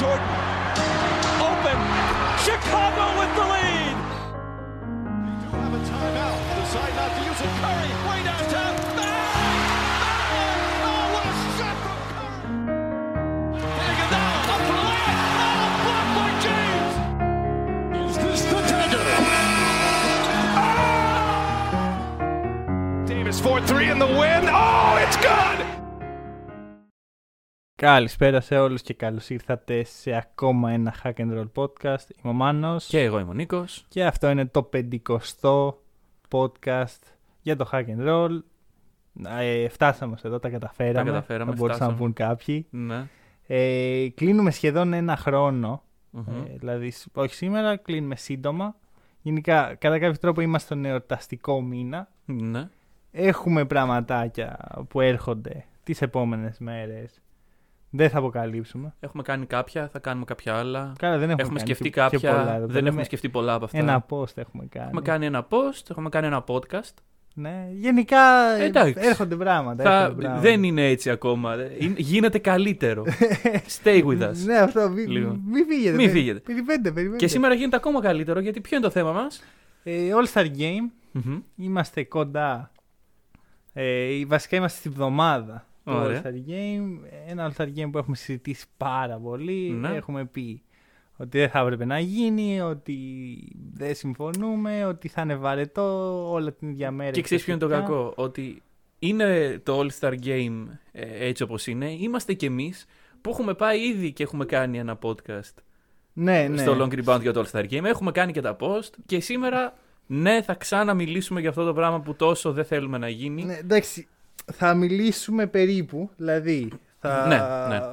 Jordan. Open. Chicago with the lead. They do have a timeout. Decide not to use it. Curry way downtown. Bang! Bang! Oh, what a shot from Curry! Iguodala up the blocked by James. Is this the dagger? Davis for three in the win. Oh, it's good. Καλησπέρα σε όλους και καλώς ήρθατε σε ακόμα ένα Hack and Roll podcast. Είμαι ο Μάνος Και εγώ είμαι ο Νίκος. και αυτό είναι το 50 podcast για το Hack and Roll. Ε, φτάσαμε ως εδώ, τα καταφέραμε. Τα καταφέραμε, θα μπορούσαν να φτάσαμε. πούν κάποιοι. Ναι. Ε, κλείνουμε σχεδόν ένα χρόνο. Μμμ. Ε, δηλαδή, σ- όχι σήμερα, κλείνουμε σύντομα. Γενικά, κατά κάποιο τρόπο είμαστε στον εορταστικό μήνα. ναι. Έχουμε πραγματάκια που έρχονται τις επόμενες μέρες. Δεν θα αποκαλύψουμε. Έχουμε κάνει κάποια, θα κάνουμε κάποια άλλα. Καλά, δεν έχουμε, Έχουμε κάνει σκεφτεί και- και κάποια, πολλά εδώ. δεν Λέμε έχουμε σκεφτεί πολλά από αυτά. Ένα post έχουμε κάνει. Έχουμε κάνει ένα post, έχουμε κάνει ένα podcast. Ναι, γενικά ε, Εντάξει. έρχονται πράγματα. Θα, έρχονται πράγματα. δεν είναι έτσι ακόμα. Είναι- γίνεται καλύτερο. Stay with us. Ναι, αυτό. Μην Λίγο. μη φύγετε. Μη πε- φύγετε. Περιμένετε, περιμένετε. Και σήμερα γίνεται ακόμα καλύτερο γιατί ποιο είναι το θέμα μας; Ε, All Star Game. Μμμ. Είμαστε κοντά. Ε, βασικά είμαστε στη βδομάδα του Ωραία. All Star Game. Ένα All Star Game που έχουμε συζητήσει πάρα πολύ. Ναι. Έχουμε πει ότι δεν θα έπρεπε να γίνει, ότι δεν συμφωνούμε, ότι θα είναι βαρετό όλα την ίδια μέρα. Και ξέρεις ποιο είναι το εξωτικά. κακό; Ότι είναι το All Star Game ε, έτσι όπως είναι. Είμαστε κι εμείς που έχουμε πάει ήδη και έχουμε κάνει ένα podcast Ναι, ναι. στο Long Rebound για το All Star Game. Έχουμε κάνει και τα post και σήμερα ναι θα ξαναμιλήσουμε για αυτό το πράγμα που τόσο δεν θέλουμε να γίνει. Ναι, εντάξει, θα μιλήσουμε περίπου, δηλαδή θα Ναι, ναι.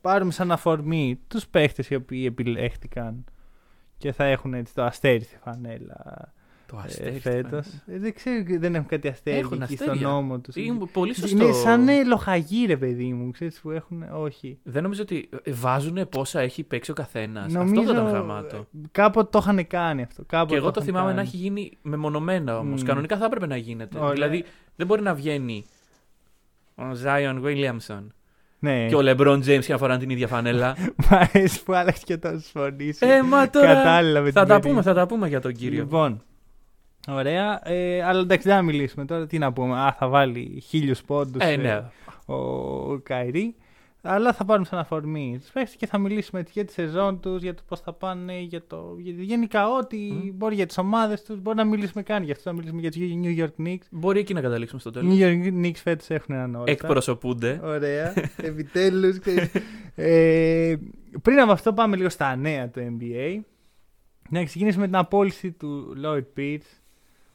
πάρουμε σαν αφορμή τους παίχτες οι οποίοι επιλέχτηκαν και θα έχουν έτσι το αστέρι στη φανέλα Το ε, αστέρι. φέτος. Ε, δεν ξέρω, δεν έχουν κάτι αστέρι Έχουν εκεί αστέρια. στον νόμο τους. Είναι πολύ σωστό. Είναι σαν ε, λοχαγή ρε παιδί μου, ξέρεις που έχουν, όχι. Δεν νομίζω ότι βάζουν πόσα έχει παίξει ο καθένας. Αυτό Νομίζω δεν ήταν γραμμάτο. ε, κάποτε το είχαν κάνει αυτό. Κάποτε Και εγώ το είχαν θυμάμαι να κάνει. έχει γίνει μεμονωμένα όμως. Μμ. Κανονικά θα έπρεπε να γίνεται. Ωραία. Δηλαδή δεν μπορεί να βγαίνει ο Ζάιον Βίλιαμσον Ναι, και ο Λεμπρόν Τζέιμ και να φοράνε την ίδια φανέλα. μ' αρέσει που άλλαξε και τόσο φωνή σου. ε, μα τώρα. Κατάλληλα με θα την τα περίπτωση. πούμε, θα τα πούμε για τον κύριο. Λοιπόν. Ωραία. Ε, αλλά εντάξει, δεν θα μιλήσουμε τώρα. Τι να πούμε. Α, θα βάλει χίλιους πόντους Ε, ναι. ο, ο Καϊρή. Αλλά θα πάρουμε σαν αφορμή τους παίχτες και θα μιλήσουμε έτσι για τη σεζόν τους, για το πώς θα πάνε, για το. Για, γενικά, ό,τι Μμ. μπορεί για τις ομάδες τους. Μπορεί να μιλήσουμε καν για αυτό. Να μιλήσουμε για τους New York Knicks. Μπορεί εκεί να καταλήξουμε στο Οι τέλος. New York Knicks φέτος έχουν έναν όρο. Εκπροσωπούνται. Ωραία. Επιτέλους. ε, πριν από αυτό, πάμε λίγο στα νέα του NBA. Να ξεκινήσουμε με την απόλυση του Lloyd Pierce,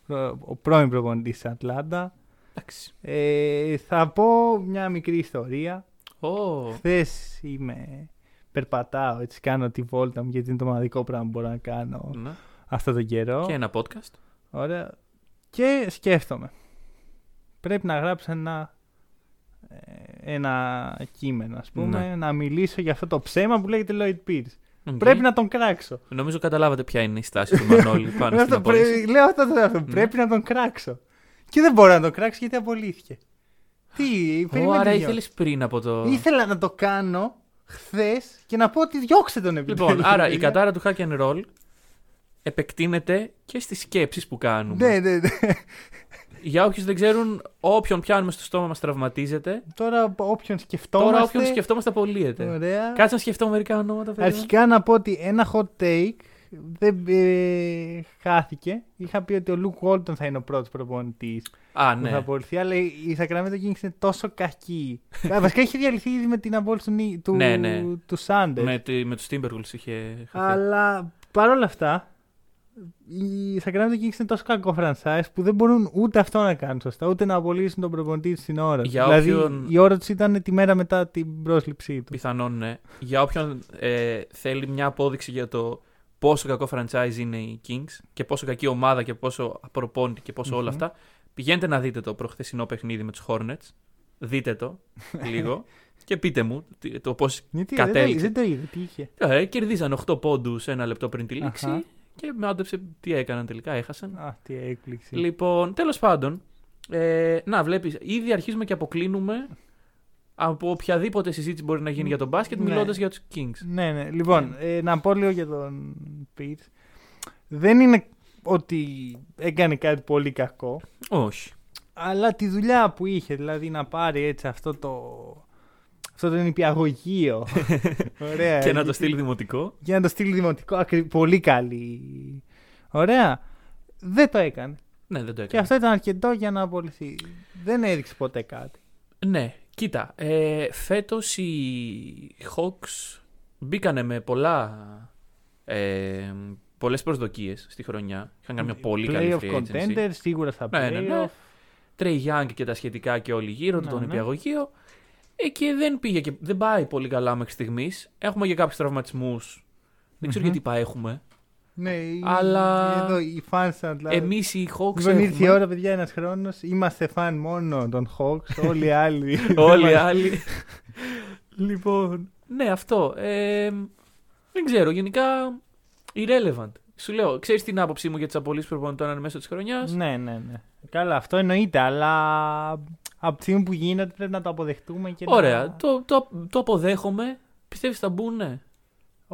προ- ο πρώην προπονητής της Ατλάντα. Εντάξει. Ε, θα πω μια μικρή ιστορία. Ω, Χθες είμαι. Περπατάω, έτσι κάνω τη βόλτα μου γιατί είναι το μοναδικό πράγμα που μπορώ να κάνω ναι. αυτό τον καιρό. Και ένα podcast. Ωραία. Και σκέφτομαι. Πρέπει να γράψω ένα, ε, ένα κείμενο, ας πούμε, Ναι. να μιλήσω για αυτό το ψέμα που λέγεται Lloyd Pierce. Οκ. Πρέπει να τον κράξω. Νομίζω καταλάβατε ποια είναι η στάση του Μανώλη πάνω Λέω στην αυτό, πρέ- απόλυση. λέω αυτό, το αυτό. Ναι. Πρέπει να τον κράξω. Και δεν μπορώ να τον κράξω γιατί απολύθηκε. Τι, Ω, περιμένετε άρα δυο. ήθελε πριν από το. Ήθελα να το κάνω χθες και να πω ότι διώξτε τον επιτέλους. Λοιπόν, άρα η παιδιά. κατάρα του hack and roll επεκτείνεται και στις σκέψεις που κάνουμε. Ναι, ναι, ναι. Για όποιους δεν ξέρουν, όποιον πιάνουμε στο στόμα μας τραυματίζεται. Τώρα όποιον σκεφτόμαστε... Τώρα όποιον σκεφτόμαστε απολύεται. Ωραία. Κάτσε να σκεφτώ μερικά ονόματα. παιδιά. Αρχικά να πω ότι ένα hot take δεν ε, χάθηκε. Είχα πει ότι ο Λουκ Walton θα είναι ο πρώτος προπονητής Α, που ναι. θα απολυθεί, αλλά η Sacramento Kings είναι τόσο κακή. Α, Βασικά είχε διαλυθεί ήδη με την απόλυση του, Νι- του, Ναι, ναι. του Sanders. Με, τη- με τους Timberwolves είχε χαθεί. Αλλά παρόλα αυτά, η Sacramento Kings είναι τόσο κακό franchise που δεν μπορούν ούτε αυτό να κάνουν σωστά, ούτε να απολύσουν τον προπονητή στην ώρα. τους. Για δηλαδή, όποιον- η ώρα τους ήταν τη μέρα μετά την πρόσληψή του. Πιθανόν ναι. Για όποιον ε, θέλει μια απόδειξη για το πόσο κακό franchise είναι οι Kings και πόσο κακή ομάδα και πόσο απροπόνητη και ποσο όλα Μμμ. αυτά, πηγαίνετε να δείτε το προχθεσινό παιχνίδι με τους Hornets. Δείτε το λίγο και πείτε μου τι- το πώς Γιατί δεν το, κατέληξε. δεν το είδε, τι είχε. Ε, κερδίζαν 8 πόντους ένα λεπτό πριν τη λήξη Αχα. και με άντεψε τι έκαναν τελικά, έχασαν. Α, τι έκπληξη. Λοιπόν, τέλος πάντων, ε, να βλέπεις, ήδη αρχίζουμε και αποκλίνουμε από οποιαδήποτε συζήτηση μπορεί να γίνει για τον μπάσκετ, Ναι. μιλώντας για τους Kings. Ναι, ναι. Λοιπόν, ε, να πω λίγο για τον Πιτ. Δεν είναι ότι έκανε κάτι πολύ κακό, Όχι. αλλά τη δουλειά που είχε, δηλαδή να πάρει έτσι αυτό το. Αυτό το νηπιαγωγείο. Ωραία. και να το γιατί- στείλει δημοτικό. Για να το στείλει δημοτικό. ακρι- Πολύ καλή. Ωραία. Δεν το έκανε. Ναι, δεν το Και έκανε. αυτό ήταν αρκετό για να απολυθεί. Δεν έδειξε ποτέ κάτι. Ναι, κοίτα. Ε, Φέτος οι Hawks μπήκανε με πολλά. Ε, Πολλές προσδοκίες στη χρονιά. Είχαν κάνει μια πολύ καλή Playoff free agency. contender, σίγουρα στα Ναι, ναι, ναι. playoff. Τρέι Young και τα σχετικά και όλοι γύρω του, Ναι, τον ναι. υπηαγωγείο. Ε, και δεν πήγε και δεν πάει πολύ καλά μέχρι στιγμής. Έχουμε και κάποιους τραυματισμούς. Δεν ξέρω Μμμ. γιατί πάει έχουμε. Ναι, οι- Αλλά- Εδώ οι fans σαν δηλαδή. Εμείς οι Hawks. Λοιπόν, ήρθε η έχουμε- ώρα, παιδιά, ένας χρόνος. Είμαστε φαν μόνο των Hawks. Όλοι οι άλλοι. Όλοι οι άλλοι. λοιπόν. Ναι, αυτό. Ε, δεν ξέρω. Γενικά. Irrelevant. Σου λέω, ξέρεις την άποψή μου για τις απολύσεις προπονητών εν μέσω της χρονιάς; ναι, ναι, ναι. Καλά, αυτό εννοείται, αλλά από τη στιγμή που γίνεται πρέπει να το αποδεχτούμε και Ωραία. να... Το, το, το αποδέχομαι. Πιστεύεις θα μπουν, ναι.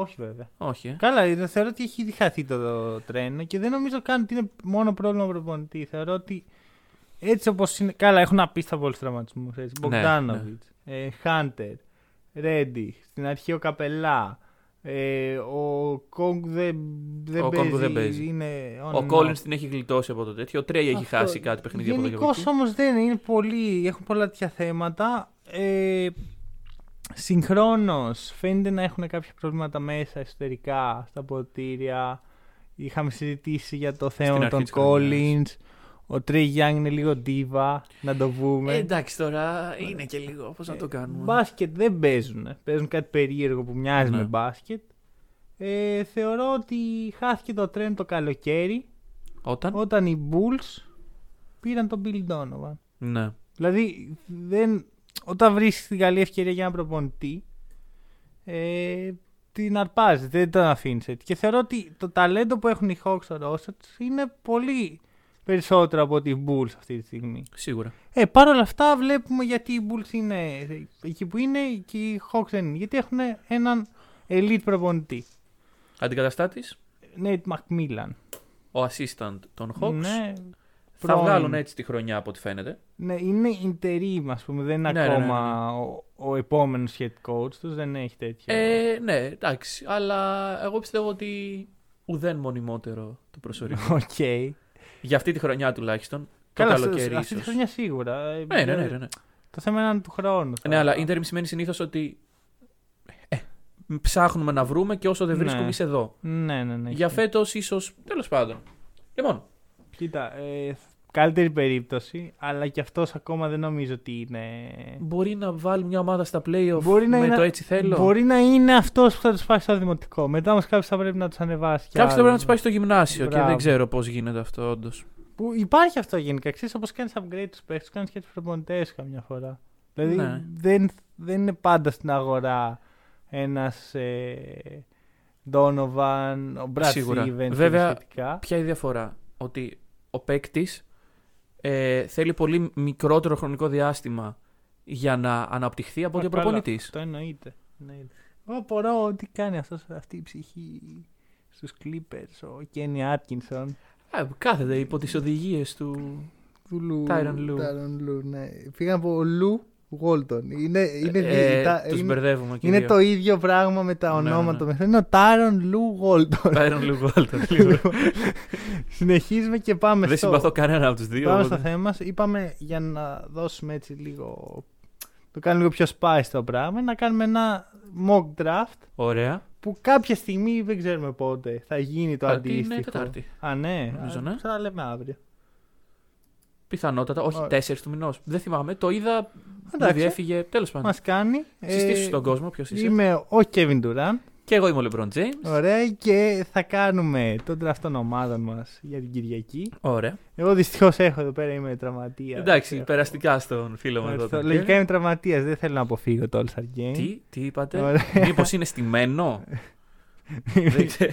Όχι, βέβαια. Όχι. Ε. Καλά, ε, θεωρώ ότι έχει διχαθεί το, το τρένο και δεν νομίζω καν ότι είναι μόνο πρόβλημα προπονητή. Θεωρώ ότι έτσι όπως είναι. Καλά, έχουν απίστευτα πολλούς τραυματισμούς. Ναι, Μπογκδάνοβιτ, Χάντερ, Ρέντι, στην αρχή ο Καπελά. Ε, ο Κόγκ δεν, δεν, Ο παίζει, Κόγκ δεν παίζει. Είναι on Ο and Collins off. την έχει γλιτώσει από το τέτοιο. Ο Τρέι έχει Αυτό. χάσει κάτι παιχνίδια από εδώ και από Γενικώς εκεί. όμως δεν είναι. Πολύ, έχουν πολλά τέτοια θέματα. Ε, Συγχρόνως φαίνεται να έχουν κάποια προβλήματα μέσα εσωτερικά στα ποτήρια. Είχαμε συζητήσει για το θέμα Στην με αρχή τον της χρονιάς. Collins. Ο Τρέι Γιάνγκ είναι λίγο ντίβα, να το βούμε. Ε, εντάξει τώρα είναι και λίγο. Πώς να το κάνουμε. Μπάσκετ δεν παίζουν. Παίζουν κάτι περίεργο που μοιάζει Ναι. με μπάσκετ. Ε, θεωρώ ότι χάθηκε το τρένο το καλοκαίρι Όταν; όταν οι Bulls πήραν τον Bill Donovan. Ναι. Δηλαδή, δεν, όταν βρίσκει την καλή ευκαιρία για ένα προπονητή, ε, την αρπάζεις, δεν τον αφήνεις έτσι. Και θεωρώ ότι το ταλέντο που έχουν οι Hawks στο roster τους είναι πολύ περισσότερο από ότι οι Bulls αυτή τη στιγμή. Σίγουρα. Ε, Παρ' όλα αυτά βλέπουμε γιατί οι Bulls είναι εκεί που είναι και οι Hawks δεν είναι. Γιατί έχουν έναν elite προπονητή. Αντικαταστάτης, Nate McMillan. ο assistant των Hawks; Ναι, θα πρώην. βγάλουν έτσι τη χρονιά από ό,τι φαίνεται. Ναι, είναι interim, ας πούμε. Δεν είναι Ναι, ναι, ναι, ακόμα Ο, ο επόμενος head coach τους. Δεν έχει τέτοια. Ε, ναι, εντάξει. Αλλά εγώ πιστεύω ότι ουδέν μονιμότερο το προσωρινό. Οκ. Για αυτή τη χρονιά τουλάχιστον. Το Καλά, καλοκαίρι σε- αυτή τη ίσως. χρονιά σίγουρα. Ε, Ναι, ναι, ναι, ναι, ναι. Το θέμα είναι του χρόνου. Ναι, αλλά interim σημαίνει συνήθως ότι ε, ψάχνουμε να βρούμε και όσο δεν Ναι. βρίσκουμε είσαι εδώ. Ναι, ναι, ναι. Για έχει. φέτος ίσως. Τέλος πάντων. Λοιπόν, Κοίτα, ε, καλύτερη περίπτωση, αλλά και αυτός ακόμα δεν νομίζω ότι είναι... μπορεί να βάλει μια ομάδα στα playoff Μπορεί να με είναι- το έτσι θέλω; Μπορεί να είναι αυτός που θα τους πάει στο δημοτικό. Μετά όμως κάποιος θα πρέπει να τους ανεβάσει. κι Κάποιος θα άλλο. πρέπει να τους πάει στο γυμνάσιο και Μπράβο. δεν ξέρω πώς γίνεται αυτό, όντως. Που υπάρχει αυτό γενικά. Ξέρεις όπως κάνεις upgrade τους παίχτες, κάνεις και τους προπονητές καμιά φορά. Δηλαδή Ναι. δεν, δεν είναι πάντα στην αγορά ένας ε, Donovan, ο Brad Σίγουρα. Stevens και Βέβαια, σχετικά. Ποια είναι η διαφορά, Ότι ο παίκτης ε, θέλει πολύ μικρότερο χρονικό διάστημα για να αναπτυχθεί από ότι ο Καλά, προπονητής. Αυτό εννοείται. εννοείται. Εγώ απορώ τι κάνει αυτός, αυτή η ψυχή στους Clippers, ο Kenny Atkinson. Κάθεται υπό τις οδηγίες του. Του Λου, Tyronn Lue. Tyronn Lue, ναι. Πήγαν από Λου Γόλτον. Είναι, είναι, ε, τα- τους είναι, μπερδεύουμε και είναι δύο. το ίδιο πράγμα με τα Ναι, ονόματα. ναι. Ναι, Είναι ο Τάρον Λου Γόλτον. Tyronn Lue Walton, λοιπόν. Συνεχίζουμε και πάμε Δεν στο, συμπαθώ κανένα από τους δύο. πάμε οπότε- στο θέμα μας. Είπαμε για να δώσουμε έτσι λίγο... Το κάνουμε λίγο πιο spice το πράγμα. Να κάνουμε ένα mock draft Ωραία. που κάποια στιγμή δεν ξέρουμε πότε θα γίνει το Α, την, ε, αντίστοιχο. Τετάρτη. Α, ναι. Νομίζω, Α, ναι. Θα τα λέμε αύριο. Πιθανότατα. Όχι, Ωραία. 4 του μηνός. Δεν θυμάμαι. Το είδα. Δεν Εντάξει. διέφυγε. Τέλος πάντων. Μας κάνει. Συστήσου Ε, στον κόσμο ποιος είσαι. Είμαι ο Kevin Durant. Και εγώ είμαι ο LeBron James. Ωραία, και θα κάνουμε τον draft των ομάδων μας για την Κυριακή. Ωραία. Εγώ δυστυχώς έχω εδώ πέρα, είμαι τραυματίας. Εντάξει, περαστικά στον φίλο μου εδώ. τον Λογικά Kevin. είμαι τραυματίας, δεν θέλω να αποφύγω το All Star Game. Τι, τι είπατε; Ωραία. Μήπως είναι στημένο; Δεν ξέρω.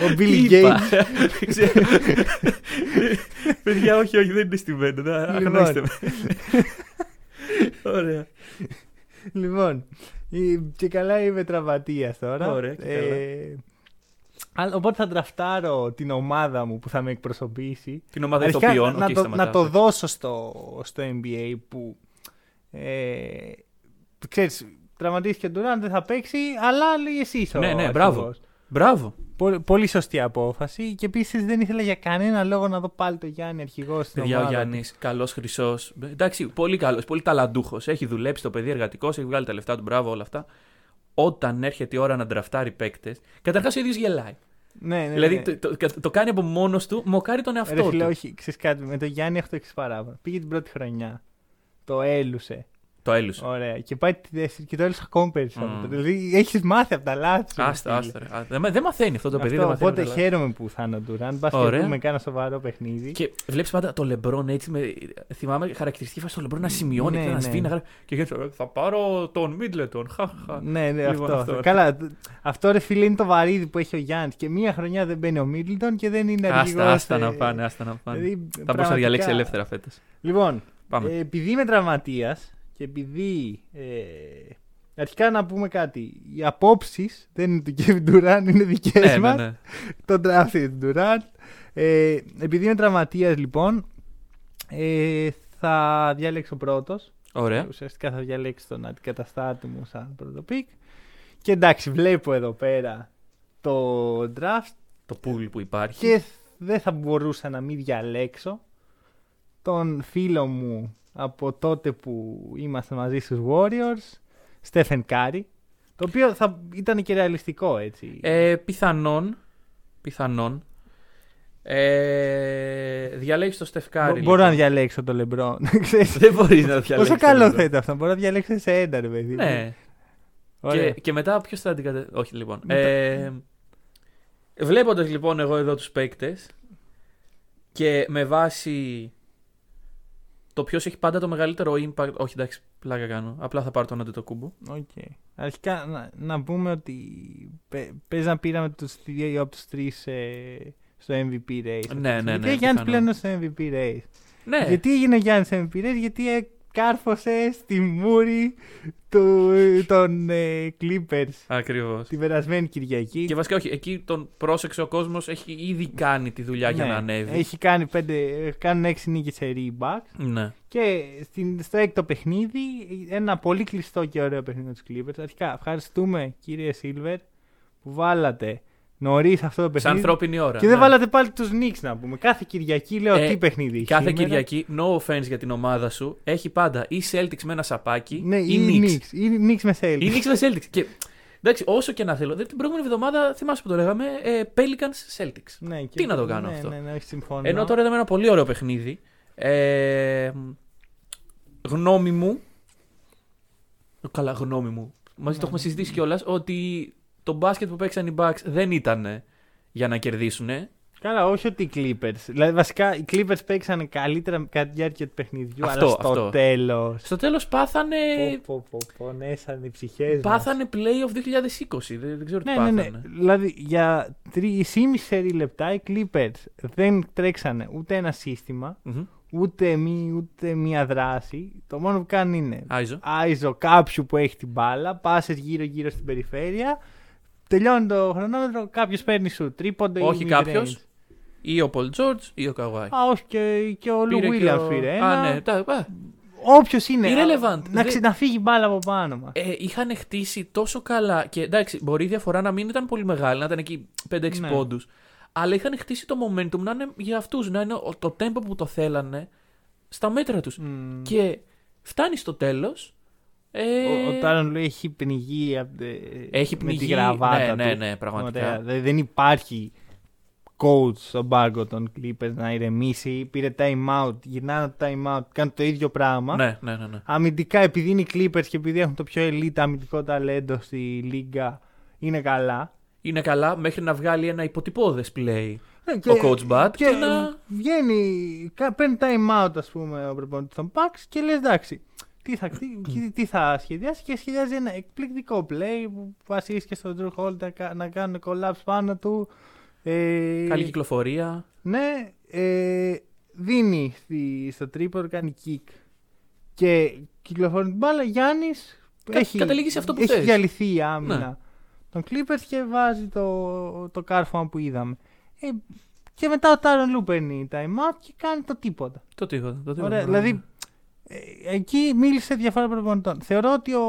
Ο Billy Είπα. Gates. Δεν ξέρω. Παιδιά, όχι, όχι, δεν είναι στημένο. Να, Λοιπόν. Αγνώστε με. Ωραία. Λοιπόν, η- και καλά είμαι τραυματίας τώρα. Ωραία, και καλά. Ε, αλλά- οπότε θα draftάρω την ομάδα μου που θα με εκπροσωπήσει. Την ομάδα Αρχικά, ηθοποιών. να, οκ, το, σταματάω. να το δώσω στο, στο NBA που ε, ξέρεις, τραυματίστηκε ο Ντουράν, δεν θα παίξει, αλλά λέει εσύ ο Ναι, ναι, αρχηγός. μπράβο. Μπράβο. Πολύ, πολύ σωστή απόφαση και επίσης δεν ήθελα για κανένα λόγο να δω πάλι το Γιάννη αρχηγός στην Παιδιά, ο ομάδα. Γιάννης, καλός χρυσός. Εντάξει, πολύ καλός, πολύ ταλαντούχος. Έχει δουλέψει το παιδί εργατικός, έχει βγάλει τα λεφτά του, μπράβο όλα αυτά. Όταν έρχεται η ώρα να ντραφτάρει παίκτες, καταρχάς ο ίδιος γελάει. Ναι, ναι, δηλαδή ναι. το, το, το κάνει από μόνος του, μοκάρει τον Ρε εαυτό φίλε, του. όχι, ξέρεις κάτι, με τον Γιάννη έχω το εξή παράπονο. Πήγε την πρώτη χρονιά. Το έλουσε. Το έλουσε. Ωραία. Και πάει τη δεύτερη και το έλουσε ακόμη περισσότερο. Μμ. Δηλαδή έχεις μάθει από τα λάθη σου. ρε Άστα, φίλε. άστα. ρε. Α, Δεν, δεν μαθαίνει αυτό το παιδί. Αυτό, δεν μαθαίνει οπότε από τα λάθη. χαίρομαι που θα είναι ο Ντουράν. Μπας και Ωραία. δούμε κάνα σοβαρό παιχνίδι. Και βλέπεις πάντα το Λεμπρόν έτσι. Με, θυμάμαι χαρακτηριστική φάση το Λεμπρόν να σημειώνει Ναι, και να ναι. σβήνει. να γράφει. Και έτσι, θα πάρω τον Μίτλετον. Χαχα. Ναι, ναι, Λοιπόν, αυτό. αυτό. Καλά, τ- αυτό ρε φίλε είναι το βαρύδι που έχει ο Γιάννης. Και μία χρονιά δεν μπαίνει ο Μίτλτον και δεν είναι αρχηγός, Άστα, άστα ε, να πάνε, άστα να πάνε. δηλαδή, Θα μπορούσα να πραγματικά- διαλέξει ελεύθερα φέτος. Λοιπόν, Πάμε. ε, επειδή είμαι τραυματίας και επειδή. Ε, αρχικά να πούμε κάτι. Οι απόψεις δεν είναι του Kevin Durant, είναι δικές ναι, μας. ναι, ναι. Το draft είναι του Durant. Ε, επειδή είμαι τραυματίας, λοιπόν, ε, θα διαλέξω πρώτος. Ωραία. Ουσιαστικά θα διαλέξω τον αντικαταστάτη μου σαν πρώτο pick. Και εντάξει, βλέπω εδώ πέρα το draft Το pool που υπάρχει. και δεν θα μπορούσα να μην διαλέξω τον φίλο μου από τότε που είμαστε μαζί στους Warriors, Stephen Curry, το οποίο θα ήταν και ρεαλιστικό έτσι. Ε, πιθανόν. Πιθανόν. Ε, διαλέγεις το Στεφκάρη. Μπο- Μπορώ να διαλέξω τον LeBron. Ξέρεις, Δεν μπορείς να διαλέξεις. Πόσο καλό θα ήταν αυτό. Μπορώ να διαλέξω σε ένα, ρε παιδί. μου. Ναι. Ωραία. Και, και μετά ποιος θα αντικαταστήσει. Όχι, λοιπόν. Μετά- Ε, Βλέποντας λοιπόν εγώ εδώ τους παίκτες και με βάση το ποιος έχει πάντα το μεγαλύτερο impact. Όχι, εντάξει, πλάκα κάνω. Απλά θα πάρω τον Αντετοκούμπο. Οκ. Αρχικά να, να πούμε ότι πε- παίζει να πήραμε τους δύο από τους τρεις ε, στο MVP race. Ναι, ναι, ναι, Γιατί ο Γιάννης πιθανόν. πλέον είναι στο MVP race. Ναι, Γιατί έγινε ο Γιάννης στο MVP race, γιατί ε, κάρφωσε στη μούρη του, των ε, Clippers ακριβώς. την περασμένη Κυριακή. Και βασικά όχι, εκεί τον πρόσεξε ο κόσμος, έχει ήδη κάνει τη δουλειά για Ναι, να ανέβει. Έχει κάνει πέντε, ε, κάνουν έξι νίκες σερί back. Ναι. Και στην, στο έκτο παιχνίδι, ένα πολύ κλειστό και ωραίο παιχνίδι τους Clippers. Αρχικά, ευχαριστούμε κύριε Σίλβερ που βάλατε νωρίς αυτό το Σαν παιχνίδι. ανθρώπινη ώρα. Και δεν ναι. βάλατε πάλι τους Knicks να πούμε. Κάθε Κυριακή λέω Ε, τι παιχνίδι έχει. Κάθε σήμερα. Κυριακή, no offense για την ομάδα σου, έχει πάντα ή Celtics με ένα σαπάκι Ναι, ή ή Knicks. Knicks. Ή Knicks με Celtics. Ή Knicks με Celtics. Και εντάξει, όσο και να θέλω. δεν- Την προηγούμενη εβδομάδα, θυμάσαι που το λέγαμε, ε, Pelicans Celtics. Ναι, και- Τι να το κάνω ναι, αυτό; Ναι, ναι, όχι, συμφωνώ. Ενώ τώρα είδαμε ένα πολύ ωραίο παιχνίδι. Ε, γνώμη μου. Καλά, γνώμη μου. Μαζί το έχουμε συζητήσει κιόλας ότι το μπάσκετ που παίξαν οι Bucks δεν ήταν για να κερδίσουν. Καλά, όχι ότι οι Clippers. Δηλαδή, βασικά οι Clippers παίξανε καλύτερα κατά τη διάρκεια του παιχνιδιού. Αυτό, αλλά στο αυτό. τέλος. Στο τέλος πάθανε. Πω, πω, πω, πονέσανε οι ψυχές Πάθανε playoff 2020. Δεν, δεν ξέρω τι Ναι, ναι, πάθανε. ναι. Δηλαδή για 3,5 λεπτά οι Clippers δεν τρέξανε ούτε ένα σύστημα, Μμμ. ούτε, μη, ούτε μία δράση. Το μόνο που κάνουν είναι Άιζο. άιζο κάποιου που έχει την μπάλα, πάσες γύρω-γύρω στην περιφέρεια. Τελειώνει το χρονόμετρο, κάποιος παίρνει σου τρίποντο Όχι ή mid-range. κάποιος. Ή ο Πολ Τζόρτζ ή ο Καουάι. Α, όχι και, και ο Λου Πήρε και Βίλιαμς ο- πήρε. Α, Ένα. ναι. Τα, α, Όποιος είναι. Irrelevant. Να, Δεν- ξε- να φύγει η μπάλα από πάνω μας. ε, είχαν χτίσει τόσο καλά. Και εντάξει, μπορεί η διαφορά να μην ήταν πολύ μεγάλη, να ήταν εκεί 5-6 Ναι. πόντους. Αλλά είχαν χτίσει το momentum να είναι για αυτούς, να είναι ο- το tempo που το θέλανε στα μέτρα τους. Και φτάνει στο τέλος. Ε, Ο, ο Τάρον Λου έχει πνιγεί απ' ε, Έχει με πνιγεί, τη γραβάτα ναι, ναι, του. ναι, πραγματικά. Ωραία. Δηλαδή δεν υπάρχει coach στον πάγκο των Clippers να ηρεμήσει. Πήρε time out, γυρνάνε το time out, κάνουν το ίδιο πράγμα. ναι, ναι, ναι, ναι. Αμυντικά, επειδή είναι οι Clippers και επειδή έχουν το πιο elite αμυντικό ταλέντο στη λίγα, είναι καλά. Είναι καλά μέχρι να βγάλει ένα υποτυπώδες play Ε, και- ο coach Bud και, και να. βγαίνει, κα- παίρνει time out, ας πούμε, ο προπονητής των Bucks και λες εντάξει, τι θα, τι, τι θα σχεδιάσει και σχεδιάζει ένα εκπληκτικό play που βασίστηκε στον Drew Holiday να κα- να κάνουν collapse πάνω του. Ε, Καλή κυκλοφορία. Ναι, ε, δίνει στη, στο τρίποδο, κάνει kick και κυκλοφορούν την μπάλα. Γιάννης Κα- έχει, καταλήγει σε αυτό που έχει θες. διαλυθεί η άμυνα Ναι. των Clippers και βάζει το, το κάρφωμα που είδαμε. Ε, και μετά ο Τάρον Λου παίρνει time out και κάνει το τίποτα. Το τίποτα. Το τίποτα. Ωραία, δηλαδή ε, εκεί μίλησε διαφορά προπονητών. Θεωρώ ότι ο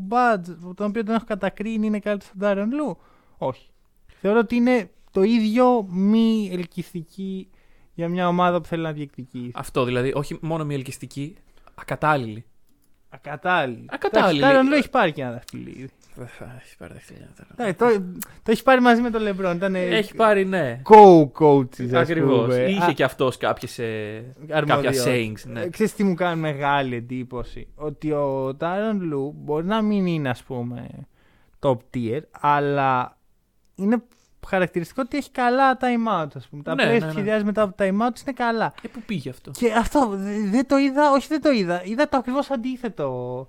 Μπάτζ, τον οποίο τον έχω κατακρίνει, είναι καλύτερος στον Τάρον Λου. Όχι. Θεωρώ ότι είναι το ίδιο μη ελκυστική για μια ομάδα που θέλει να διεκδικήσει. Αυτό δηλαδή, όχι μόνο μια ελκυστική, ακατάλληλη. Ακατάλληλη. Ακατάλληλη. Ο Τάρον Λου έχει πάρει και ένα δαχτυλίδι. Δεν θα έχει πάρει δαχτυλιά τώρα. Εντάξει, το, το έχει πάρει μαζί με τον Λεμπρόν. Ήταν Έχει πάρει, ναι. co-coaches. Ακριβώς. Είχε Α, και αυτός κάποιες. κάποια αρμοδιότητες. sayings. Ναι. Ε, Ξέρεις τι μου κάνει μεγάλη εντύπωση; Ότι ο Τάρον Λου μπορεί να μην είναι ας πούμε top tier, αλλά είναι χαρακτηριστικό ότι έχει καλά time out. Ας πούμε. Τα Ναι, plays ναι, που ναι. σχεδιάζει μετά από time out είναι καλά. Ε, πού πήγε αυτό; Και αυτό δε- δεν το είδα, όχι δεν το είδα. Είδα το ακριβώς αντίθετο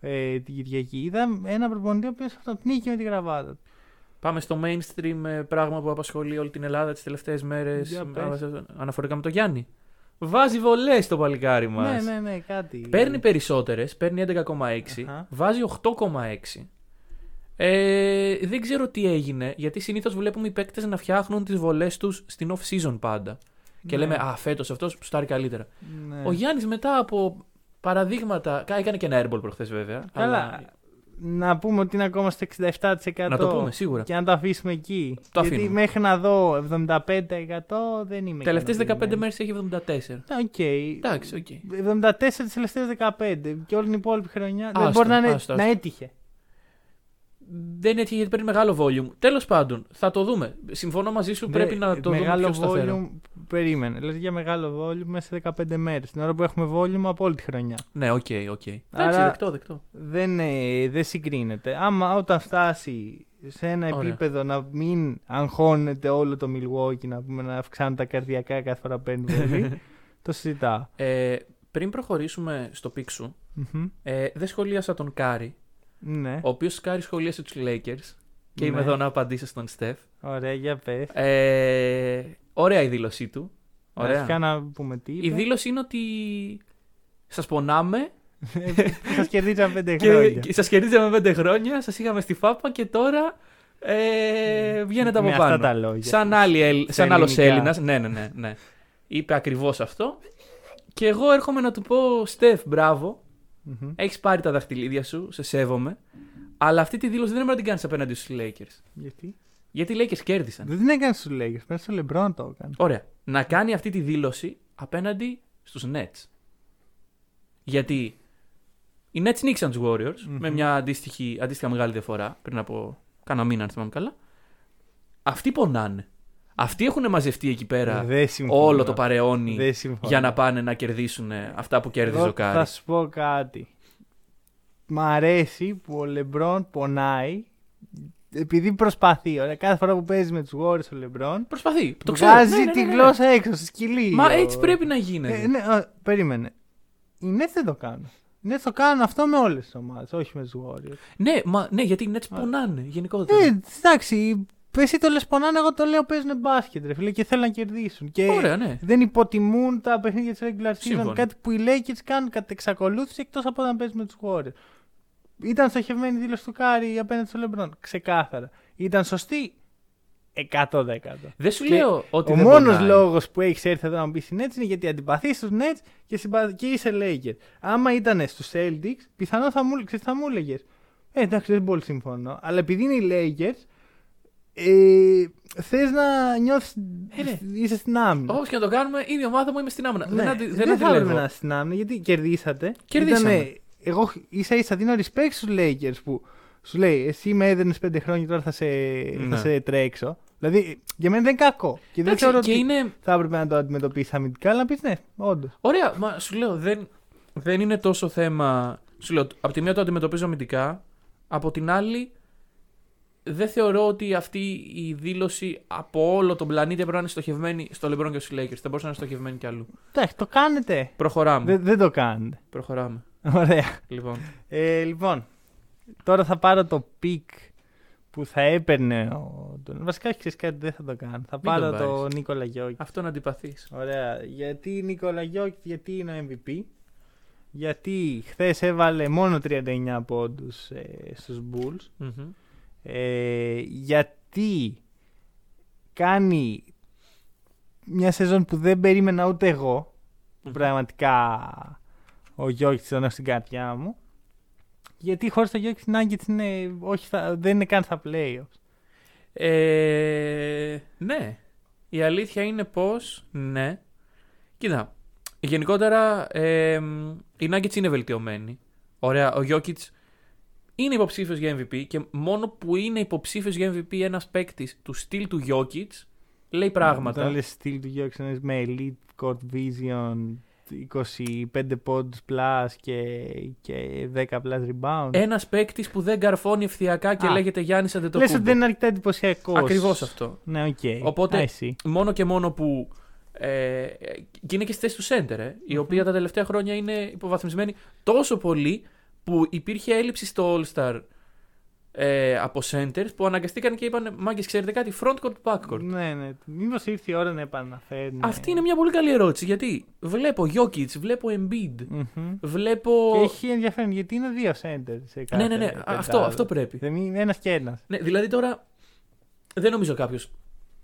ε, την Κυριακή. Είδα ένα προπονητή ο οποίος αυτοπνίκη με τη γραβάτα. του. Πάμε στο mainstream ε, πράγμα που απασχολεί όλη την Ελλάδα τις τελευταίες μέρες. Για πες. Αναφορικά με το Γιάννη. Βάζει βολές το παλικάρι μας. Ναι, ναι, ναι, κάτι. Παίρνει περισσότερες, παίρνει 11,6, Αχα. βάζει 8,6. Ε, δεν ξέρω τι έγινε, γιατί συνήθως βλέπουμε οι παίκτες να φτιάχνουν τις βολές τους στην off season πάντα. Και Ναι. λέμε, Α, φέτος αυτός σουτάρει καλύτερα. Ναι. Ο Γιάννης μετά από παραδείγματα. κα- Έκανε και ένα airball προχθές βέβαια. Καλά. αλλά- Να πούμε ότι είναι ακόμα στο 67%. Να το πούμε, σίγουρα. Και να το αφήσουμε εκεί. Το Γιατί αφήνουμε. μέχρι να δω 75% δεν είμαι. Τελευταίες 15 ικανοποιημένος. μέρες έχει 74. Οκ. Εντάξει, οκ. 74 τις τελευταίες 15 και όλη την υπόλοιπη χρονιά. δεν Άστο, μπορεί να, είναι, άστο, άστο. να έτυχε. Δεν έτυχε γιατί παίρνει μεγάλο volume. Τέλος πάντων, θα το δούμε. Συμφωνώ μαζί σου, πρέπει Δεν- να το μεγάλο δούμε πιο σταθερά. volume, περίμενε. Λες για μεγάλο volume μέσα σε 15 μέρες. Την ώρα που έχουμε volume από όλη τη χρονιά. Ναι, οκ, οκ. Εντάξει, Άρα- δεκτό, δεκτό. Δεν, ε, δεν συγκρίνεται. Άμα όταν φτάσει σε ένα Ωραία. επίπεδο να μην αγχώνεται όλο το Milwaukee, να, πούμε, να αυξάνουν τα καρδιακά κάθε φορά που παίρνει βολή, το συζητάω. Ε, πριν προχωρήσουμε στο pick σου, Μμμ. ε, δεν σχολίασα τον Κάρι, Ναι, ο οποίος Κάρι σχολίασε τους Lakers. Και είμαι Ναι. εδώ να απαντήσω στον Στεφ. ωραία, για πες. Ε, ωραία η δήλωσή του. Ωραία. Αρχικά να πούμε τι Η δήλωση είναι ότι σας πονάμε Σας κερδίσαμε πέντε και, χρόνια. και σας κερδίζαμε πέντε χρόνια, σας είχαμε στη φάπα και τώρα ε, βγαίνετε από Με πάνω. αυτά τα λόγια. Σαν, άλλη, Ελλ- Στα σαν άλλος ελληνικά. Έλληνας. Ναι, ναι, ναι, ναι. Είπε ακριβώς αυτό. Και εγώ έρχομαι να του πω, Στεφ, μπράβο. Μμμ. Έχεις πάρει τα δαχτυλίδια σου, σε σέβομαι. Αλλά αυτή τη δήλωση δεν πρέπει να την κάνεις απέναντι στους Lakers. Γιατί; Γιατί οι Lakers κέρδισαν. Δεν την έκανες στους Lakers, πέρα στο LeBron το έκανε. Ωραία. Να κάνει αυτή τη δήλωση απέναντι στους Nets. Γιατί οι Nets νίξαν τους Warriors Μμμ. με μια αντίστοιχη, αντίστοιχα μεγάλη διαφορά πριν από κάνα μήνα, αν θυμάμαι καλά. Αυτοί πονάνε. Αυτοί έχουν μαζευτεί εκεί πέρα Δεν συμφωνώ. όλο το παρεόνι Δεν συμφωνώ. για να πάνε να κερδίσουν αυτά που κέρδιζε Εγώ ο Κάρι. Θα σου πω κάτι. Μ' αρέσει που ο Λεμπρόν πονάει επειδή προσπαθεί. Ωραία, κάθε φορά που παίζει με τους Warriors ο Λεμπρόν Προσπαθεί. Το ξέρω. βγάζει Ναι, ναι, τη ναι, ναι. γλώσσα έξω στη σκυλή. Μα Ο- έτσι πρέπει να γίνεται. Ε, ναι, ο, περίμενε. Οι Nets δεν το κάνουν. Οι Nets το κάνουν αυτό με όλες τις ομάδες, όχι με τους Warriors. Ναι, μα, ναι, γιατί οι Nets πονάνε γενικότερα. Ε, εντάξει, εσύ το λες πονάνε, εγώ το λέω παίζουν μπάσκετ, ρε φίλε, και θέλουν να κερδίσουν. Και Ωραία, ναι. δεν υποτιμούν τα παιχνίδια της regular season. Σύμφωνοι. Κάτι που οι Lakers κάνουν κατά εξακολούθηση εκτός από όταν παίζουν με τους Warriors. Ήταν στοχευμένη η δήλωση του Κάρι απέναντι στο Λεμπρόν. Ξεκάθαρα. Ήταν σωστή. 100%. Δεν σου Και λέω ότι Ο δεν μόνος πονάει. λόγος που έχεις έρθει εδώ να μου πεις την Nets είναι γιατί αντιπαθείς τους Nets και, συμπα... και είσαι Lakers. Άμα ήταν στους Celtics, πιθανόν θα μου, ξέρεις, θα μου έλεγες; Ε, εντάξει, δεν πολύ συμφωνώ. Αλλά επειδή είναι οι Lakers, ε, θες να νιώθεις. Ε, ναι. είσαι στην άμυνα. Όπως και να το κάνουμε, είναι η ομάδα μου, είμαι στην άμυνα. Ναι, δεν αντι, δεν, δεν θα έπρεπε αντιλέγω. να είσαι στην άμυνα γιατί κερδίσατε. Κερδίσαμε. Ήτανε- εγώ ίσα ίσα δίνω respect στους Lakers που σου λέει εσύ με έδαινε πέντε χρόνια τώρα θα σε, Ναι. θα σε τρέξω. Δηλαδή για μένα δεν είναι κακό. Και δεν Εντάξει, θεωρώ και ότι είναι. θα έπρεπε να το αντιμετωπίσεις αμυντικά, αλλά να πεις ναι, όντως. Ωραία, μα σου λέω, δεν, δεν είναι τόσο θέμα. Σου λέω, από τη μία το αντιμετωπίζω αμυντικά, από την άλλη δεν θεωρώ ότι αυτή η δήλωση από όλο τον πλανήτη έπρεπε να είναι στοχευμένη στο LeBron και στους Lakers. Θα μπορούσε να είναι στοχευμένη κι αλλού. Εντάξει, το κάνετε. Προχωράμε. Δεν, δεν το κάνετε. Προχωράμε. Ωραία. Λοιπόν. Ε, λοιπόν, τώρα θα πάρω το pick που θα έπαιρνε. Ο... Τον... Βασικά, έχει ξέρεις κάτι, δεν θα το κάνω. Θα Μην πάρω τον το πάρεις. Νίκολα Γιόκιτς. Αυτό να αντιπαθείς. Ωραία. Γιατί Νίκολα Γιόκιτς, γιατί είναι ο MVP. Γιατί χθες έβαλε μόνο 39 πόντους ε, στους Bulls. Μμμ. Ε, γιατί κάνει μια σεζόν που δεν περίμενα ούτε εγώ. που Πραγματικά ο Γιώργης τον έχω στην καρδιά μου. Γιατί χωρίς τον Γιώργη Nuggets είναι, όχι, θα- δεν είναι καν στα playoffs. Ε, ναι. Η αλήθεια είναι πως, ναι. Κοίτα, γενικότερα ε, οι Nuggets είναι βελτιωμένοι. Ωραία, ο Jokic είναι υποψήφιος για MVP και μόνο που είναι υποψήφιος για MVP ένας παίκτης του στυλ του Jokic λέει πράγματα. Όταν λες στυλ του Γιόκιτς να είναι με elite court vision 25 πόντους plus και, και 10 plus rebound. Ένας παίκτης που δεν καρφώνει ευθειακά και Α. λέγεται Γιάννης Λες ότι Αντετοκούμπο. δεν είναι αρκετά εντυπωσιακός. Ακριβώς αυτό. Ναι, οκ. Οπότε- Α, εσύ. Μόνο και μόνο που. Ε, και είναι και στη θέση του center, ε, η οποία τα τελευταία χρόνια είναι υποβαθμισμένη τόσο πολύ που υπήρχε έλλειψη στο All-Star ε, από centers που αναγκαστήκαν και είπαν Μάγκες, ξέρετε κάτι, front court, back court. Ναι, ναι. Μήπως ήρθε η ώρα να επαναφέρουν. Αυτή είναι μια πολύ καλή ερώτηση γιατί βλέπω Jokic, βλέπω Embiid, Μμμ. βλέπω. Και έχει ενδιαφέρον γιατί είναι δύο center σε κάθε Ναι, ναι, ναι, πεντάδα. αυτό, αυτό πρέπει. Δεν είναι ένας και ένας. Ναι, δηλαδή τώρα δεν νομίζω κάποιος.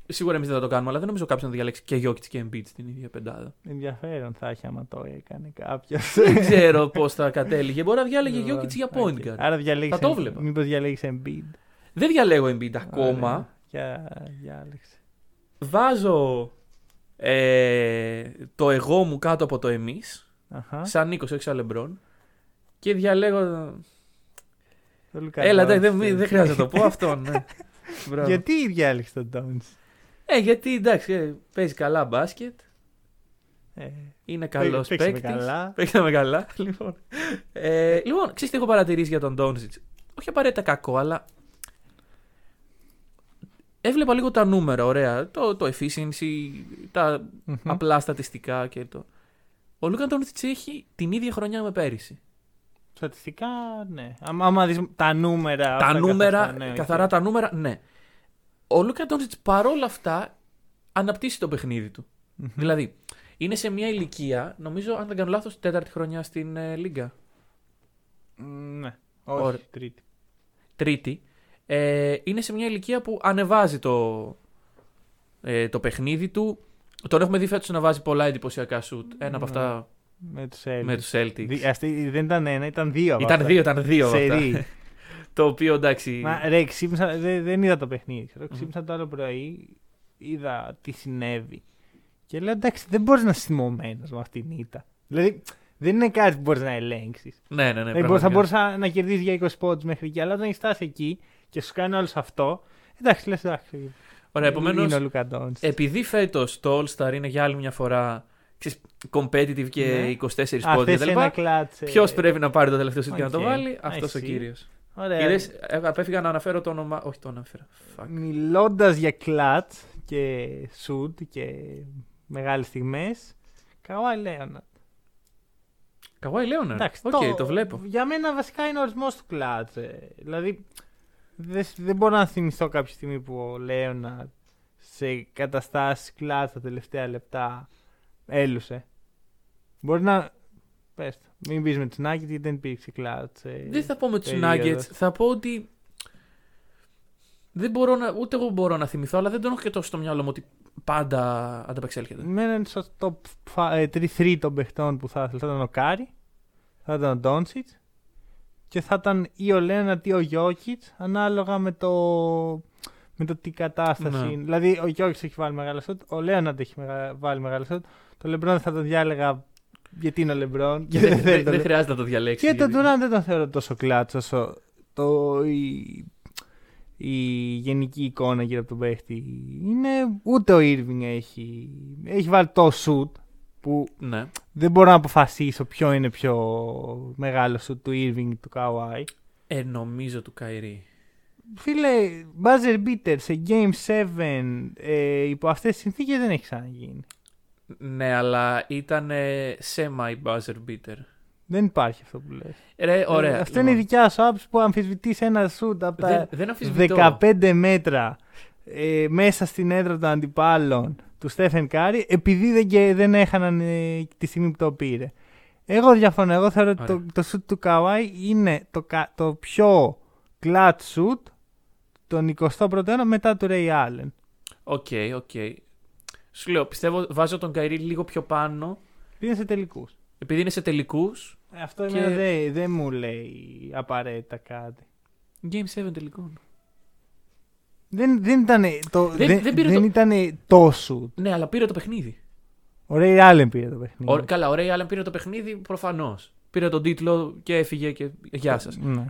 Σίγουρα εμείς δεν θα το κάνουμε, αλλά δεν νομίζω κάποιο να διαλέξει και Jokic και Embiid στην ίδια πεντάδα. Ενδιαφέρον θα έχει άμα το έκανε κάποιος. δεν ξέρω πώς θα κατέληγε. Μπορεί να διάλεγε Jokic για point guard. Άρα διαλέγεις. Θα το βλέπα. Μήπως διαλέγεις Embiid. Δεν διαλέγω Embiid ακόμα. Ωραία. Για διάλεξε. Βάζω ε, το εγώ μου κάτω από το εμείς, Αχα. σαν Νίκος, όχι σαν Λεμπρόν. Και διαλέγω... Το Λουκά Έλα, εντάξει, δεν, Ντόντσιτς. δεν χρειάζεται να το πω αυτό, ναι. Μπράβο. Γιατί διάλεξε τον Τόνς. Ε, γιατί εντάξει, ε, παίζει καλά μπάσκετ, Ε, είναι καλός παίξαμε παίκτης. καλά. Παίξαμε καλά, λοιπόν. Ε, λοιπόν, ξέρεις τι έχω παρατηρήσει για τον Ντόντσιτς; Όχι απαραίτητα κακό, αλλά έβλεπα λίγο τα νούμερα, ωραία. Το, το efficiency, τα Μμμ. απλά στατιστικά και το. Ο Λούκα Ντόντσιτς έχει την ίδια χρονιά με πέρυσι. Στατιστικά, ναι. Άμα, άμα δεις τα νούμερα. τα αυτά καθ' νούμερα, αυτά, ναι, οκ. καθαρά τα νούμερα, ναι. Ο Λούκα Ντόντσιτς παρόλα αυτά αναπτύσσει το παιχνίδι του. Μμμ. Δηλαδή, είναι σε μια ηλικία, νομίζω, αν δεν κάνω λάθος, τέταρτη χρονιά στην ε, Λίγκα. Μ, Ναι. Όχι, Ωραία. τρίτη. Τρίτη. Ε, είναι σε μια ηλικία που ανεβάζει το, ε, το παιχνίδι του. Τον έχουμε δει φέτος να βάζει πολλά εντυπωσιακά σουτ. Ένα από Ναι. αυτά Με τους Celtics. με τους Celtics. Δι- αυτή δεν ήταν ένα, ήταν δύο. από Ήταν αυτά. δύο, ήταν δύο από αυτά. Σερί. Το οποίο εντάξει. Μα ρε, ξύπνησα, δεν, δεν είδα το παιχνίδι. Ξέρω. Ξύπνησα το άλλο πρωί, είδα τι συνέβη. Και λέω εντάξει, δεν μπορείς να είσαι θυμωμένος με αυτήν την ήττα. Δηλαδή, δεν είναι κάτι που μπορείς να ελέγξεις. Ναι, ναι, ναι. δηλαδή, μπορεί- θα πραγματικά. μπορούσα να κερδίσεις για 20 πόντους μέχρι εκεί, αλλά όταν έχει φτάσει εκεί και σου κάνει όλος αυτό. Εντάξει, λες εντάξει. Ωραία, επομένως. Είναι ο Λουκα Ντόντς. Επειδή φέτος το All Star είναι για άλλη μια φορά ξέρεις, competitive και Ναι. 24 Α, πόντους θες κτλ. ένα κλάτς. ε, Ποιος πρέπει να πάρει το τελευταίο σουτ για να το οκ. βάλει, I αυτός ο see. κύριος. Ωραία. Είδες, ε, απέφυγα να αναφέρω το όνομα. Όχι, το αναφέρα. Fuck. Μιλώντας για clutch και σουτ και μεγάλες στιγμές. Καουάι Λέοναρντ. Καουάι Λέοναρντ. Εντάξει, Οκ, το... βλέπω. Για μένα βασικά είναι ο ορισμός του clutch. Δηλαδή, δεν, δεν μπορώ να θυμηθώ κάποια στιγμή που ο Λέοναρντ σε καταστάσεις clutch τα τελευταία λεπτά έλουζε. Μπορεί να. Πες το. Μην πεις με τους Nuggets γιατί δεν υπήρξε clutch. Δεν θα πω με τους περίοδος. Nuggets. Θα πω ότι. Δεν μπορώ να, ούτε εγώ μπορώ να θυμηθώ, αλλά δεν τον έχω και τόσο στο μυαλό μου ότι πάντα ανταπεξέλχεται. 'Μένα είναι στο top 3 των παιχτών που θα ήθελα. Θα ήταν ο Κάρι, θα ήταν ο Ντόντσιτς και θα ήταν ή ο Λέοναρντ ή ο Γιόκιτς, ανάλογα με το, με το τι κατάσταση Ναι. είναι. Δηλαδή, ο Γιόκιτς έχει βάλει μεγάλα σουτ, ο Λέοναρντ έχει μεγα- βάλει μεγάλα σουτ. Τον Λεμπρόν θα το διάλεγα γιατί είναι ο Λεμπρόν. Και δεν, δεν, δεν, θέλω το δεν χρειάζεται να το διαλέξει. και τον Τουράν δεν τον θεωρώ τόσο κλάτσο όσο το, η, η γενική εικόνα γύρω από τον παίχτη. Είναι ούτε ο Irving έχει, έχει βάλει το shoot που Ναι. δεν μπορώ να αποφασίσω ποιο είναι πιο μεγάλο shoot του Irving ή του Kawhi. Ε, νομίζω του Καϊρή. Φίλε, buzzer beater σε Game 7 ε, υπό αυτές τις συνθήκες δεν έχει ξαναγίνει. Ναι, αλλά ήταν semi buzzer beater. Δεν υπάρχει αυτό που λες. Ρε, ωραία. Ε, αυτό είναι η λοιπόν. δικιά σου άποψη που αμφισβητείς ένα σουτ από τα Δεν, δεν αμφισβητώ. 15 μέτρα ε, μέσα στην έδρα των αντιπάλων του Στέφεν Κάρι επειδή δεν, και, δεν έχαναν ε, τη στιγμή που το πήρε. Εγώ διαφωνώ. Εγώ θεωρώ ότι Ωραία. το, το σουτ του Καουάι είναι το, κα- το πιο clutch shoot τον 21ο αιώνα μετά του Ray Allen. Οκ, οκ. Σου λέω, πιστεύω βάζω τον Κάιρι λίγο πιο πάνω Είναι σε τελικούς. επειδή είναι σε τελικούς. Αυτό Και- εμένα δεν δεν μου λέει απαραίτητα κάτι. Game 7 τελικών. Δεν, δεν ήταν το, Δεν- δεν, δεν πήρε δεν το- ήταν το σουτ. Ναι, αλλά πήρε το παιχνίδι. Ο Ray Allen πήρε το παιχνίδι. Ο, καλά, ο Ray Allen πήρε το παιχνίδι προφανώς. Πήρε τον τίτλο και έφυγε και γεια σας. Ναι.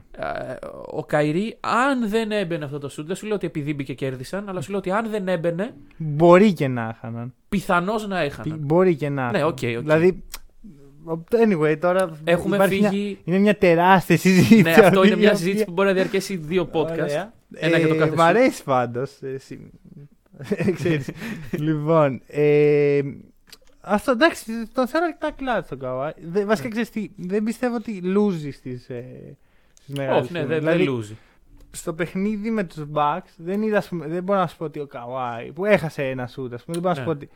ο Κάιρι, αν δεν έμπαινε αυτό το σουτ, δεν σου λέω ότι επειδή μπήκε κέρδισαν, αλλά σου λέω ότι αν δεν έμπαινε, Μπορεί και να είχαν. πιθανώς να έχαναν. Μπορεί και να. Ναι, είχαν. οκ, οκ. Δηλαδή. Anyway, τώρα. Έχουμε υπάρχει μια- φύγει. είναι μια τεράστια συζήτηση. Ναι, αυτό αυτή, είναι η μια οποία- συζήτηση που μπορεί να διαρκέσει δύο podcast. Ωραία. Ένα για το κάθε Μ' σου. αρέσει πάντως. Ξέρεις. λοιπόν. Ε, αυτό εντάξει, τον θέλω αρκετά clutch τον Καουάι. Δε- Βασικά ξέρεις τι, δεν πιστεύω ότι λούζει στις ε, στις μεγάλες Όχι, ναι, στιγμές. δεν δεν Δηλαδή, λούζει. στο παιχνίδι με τους Bucks δεν, είδα, ας πούμε, δεν μπορώ να σου πω ότι ο Καουάι που έχασε ένα σουτ, ας πούμε, δεν μπορώ να σου Ναι. πω ότι.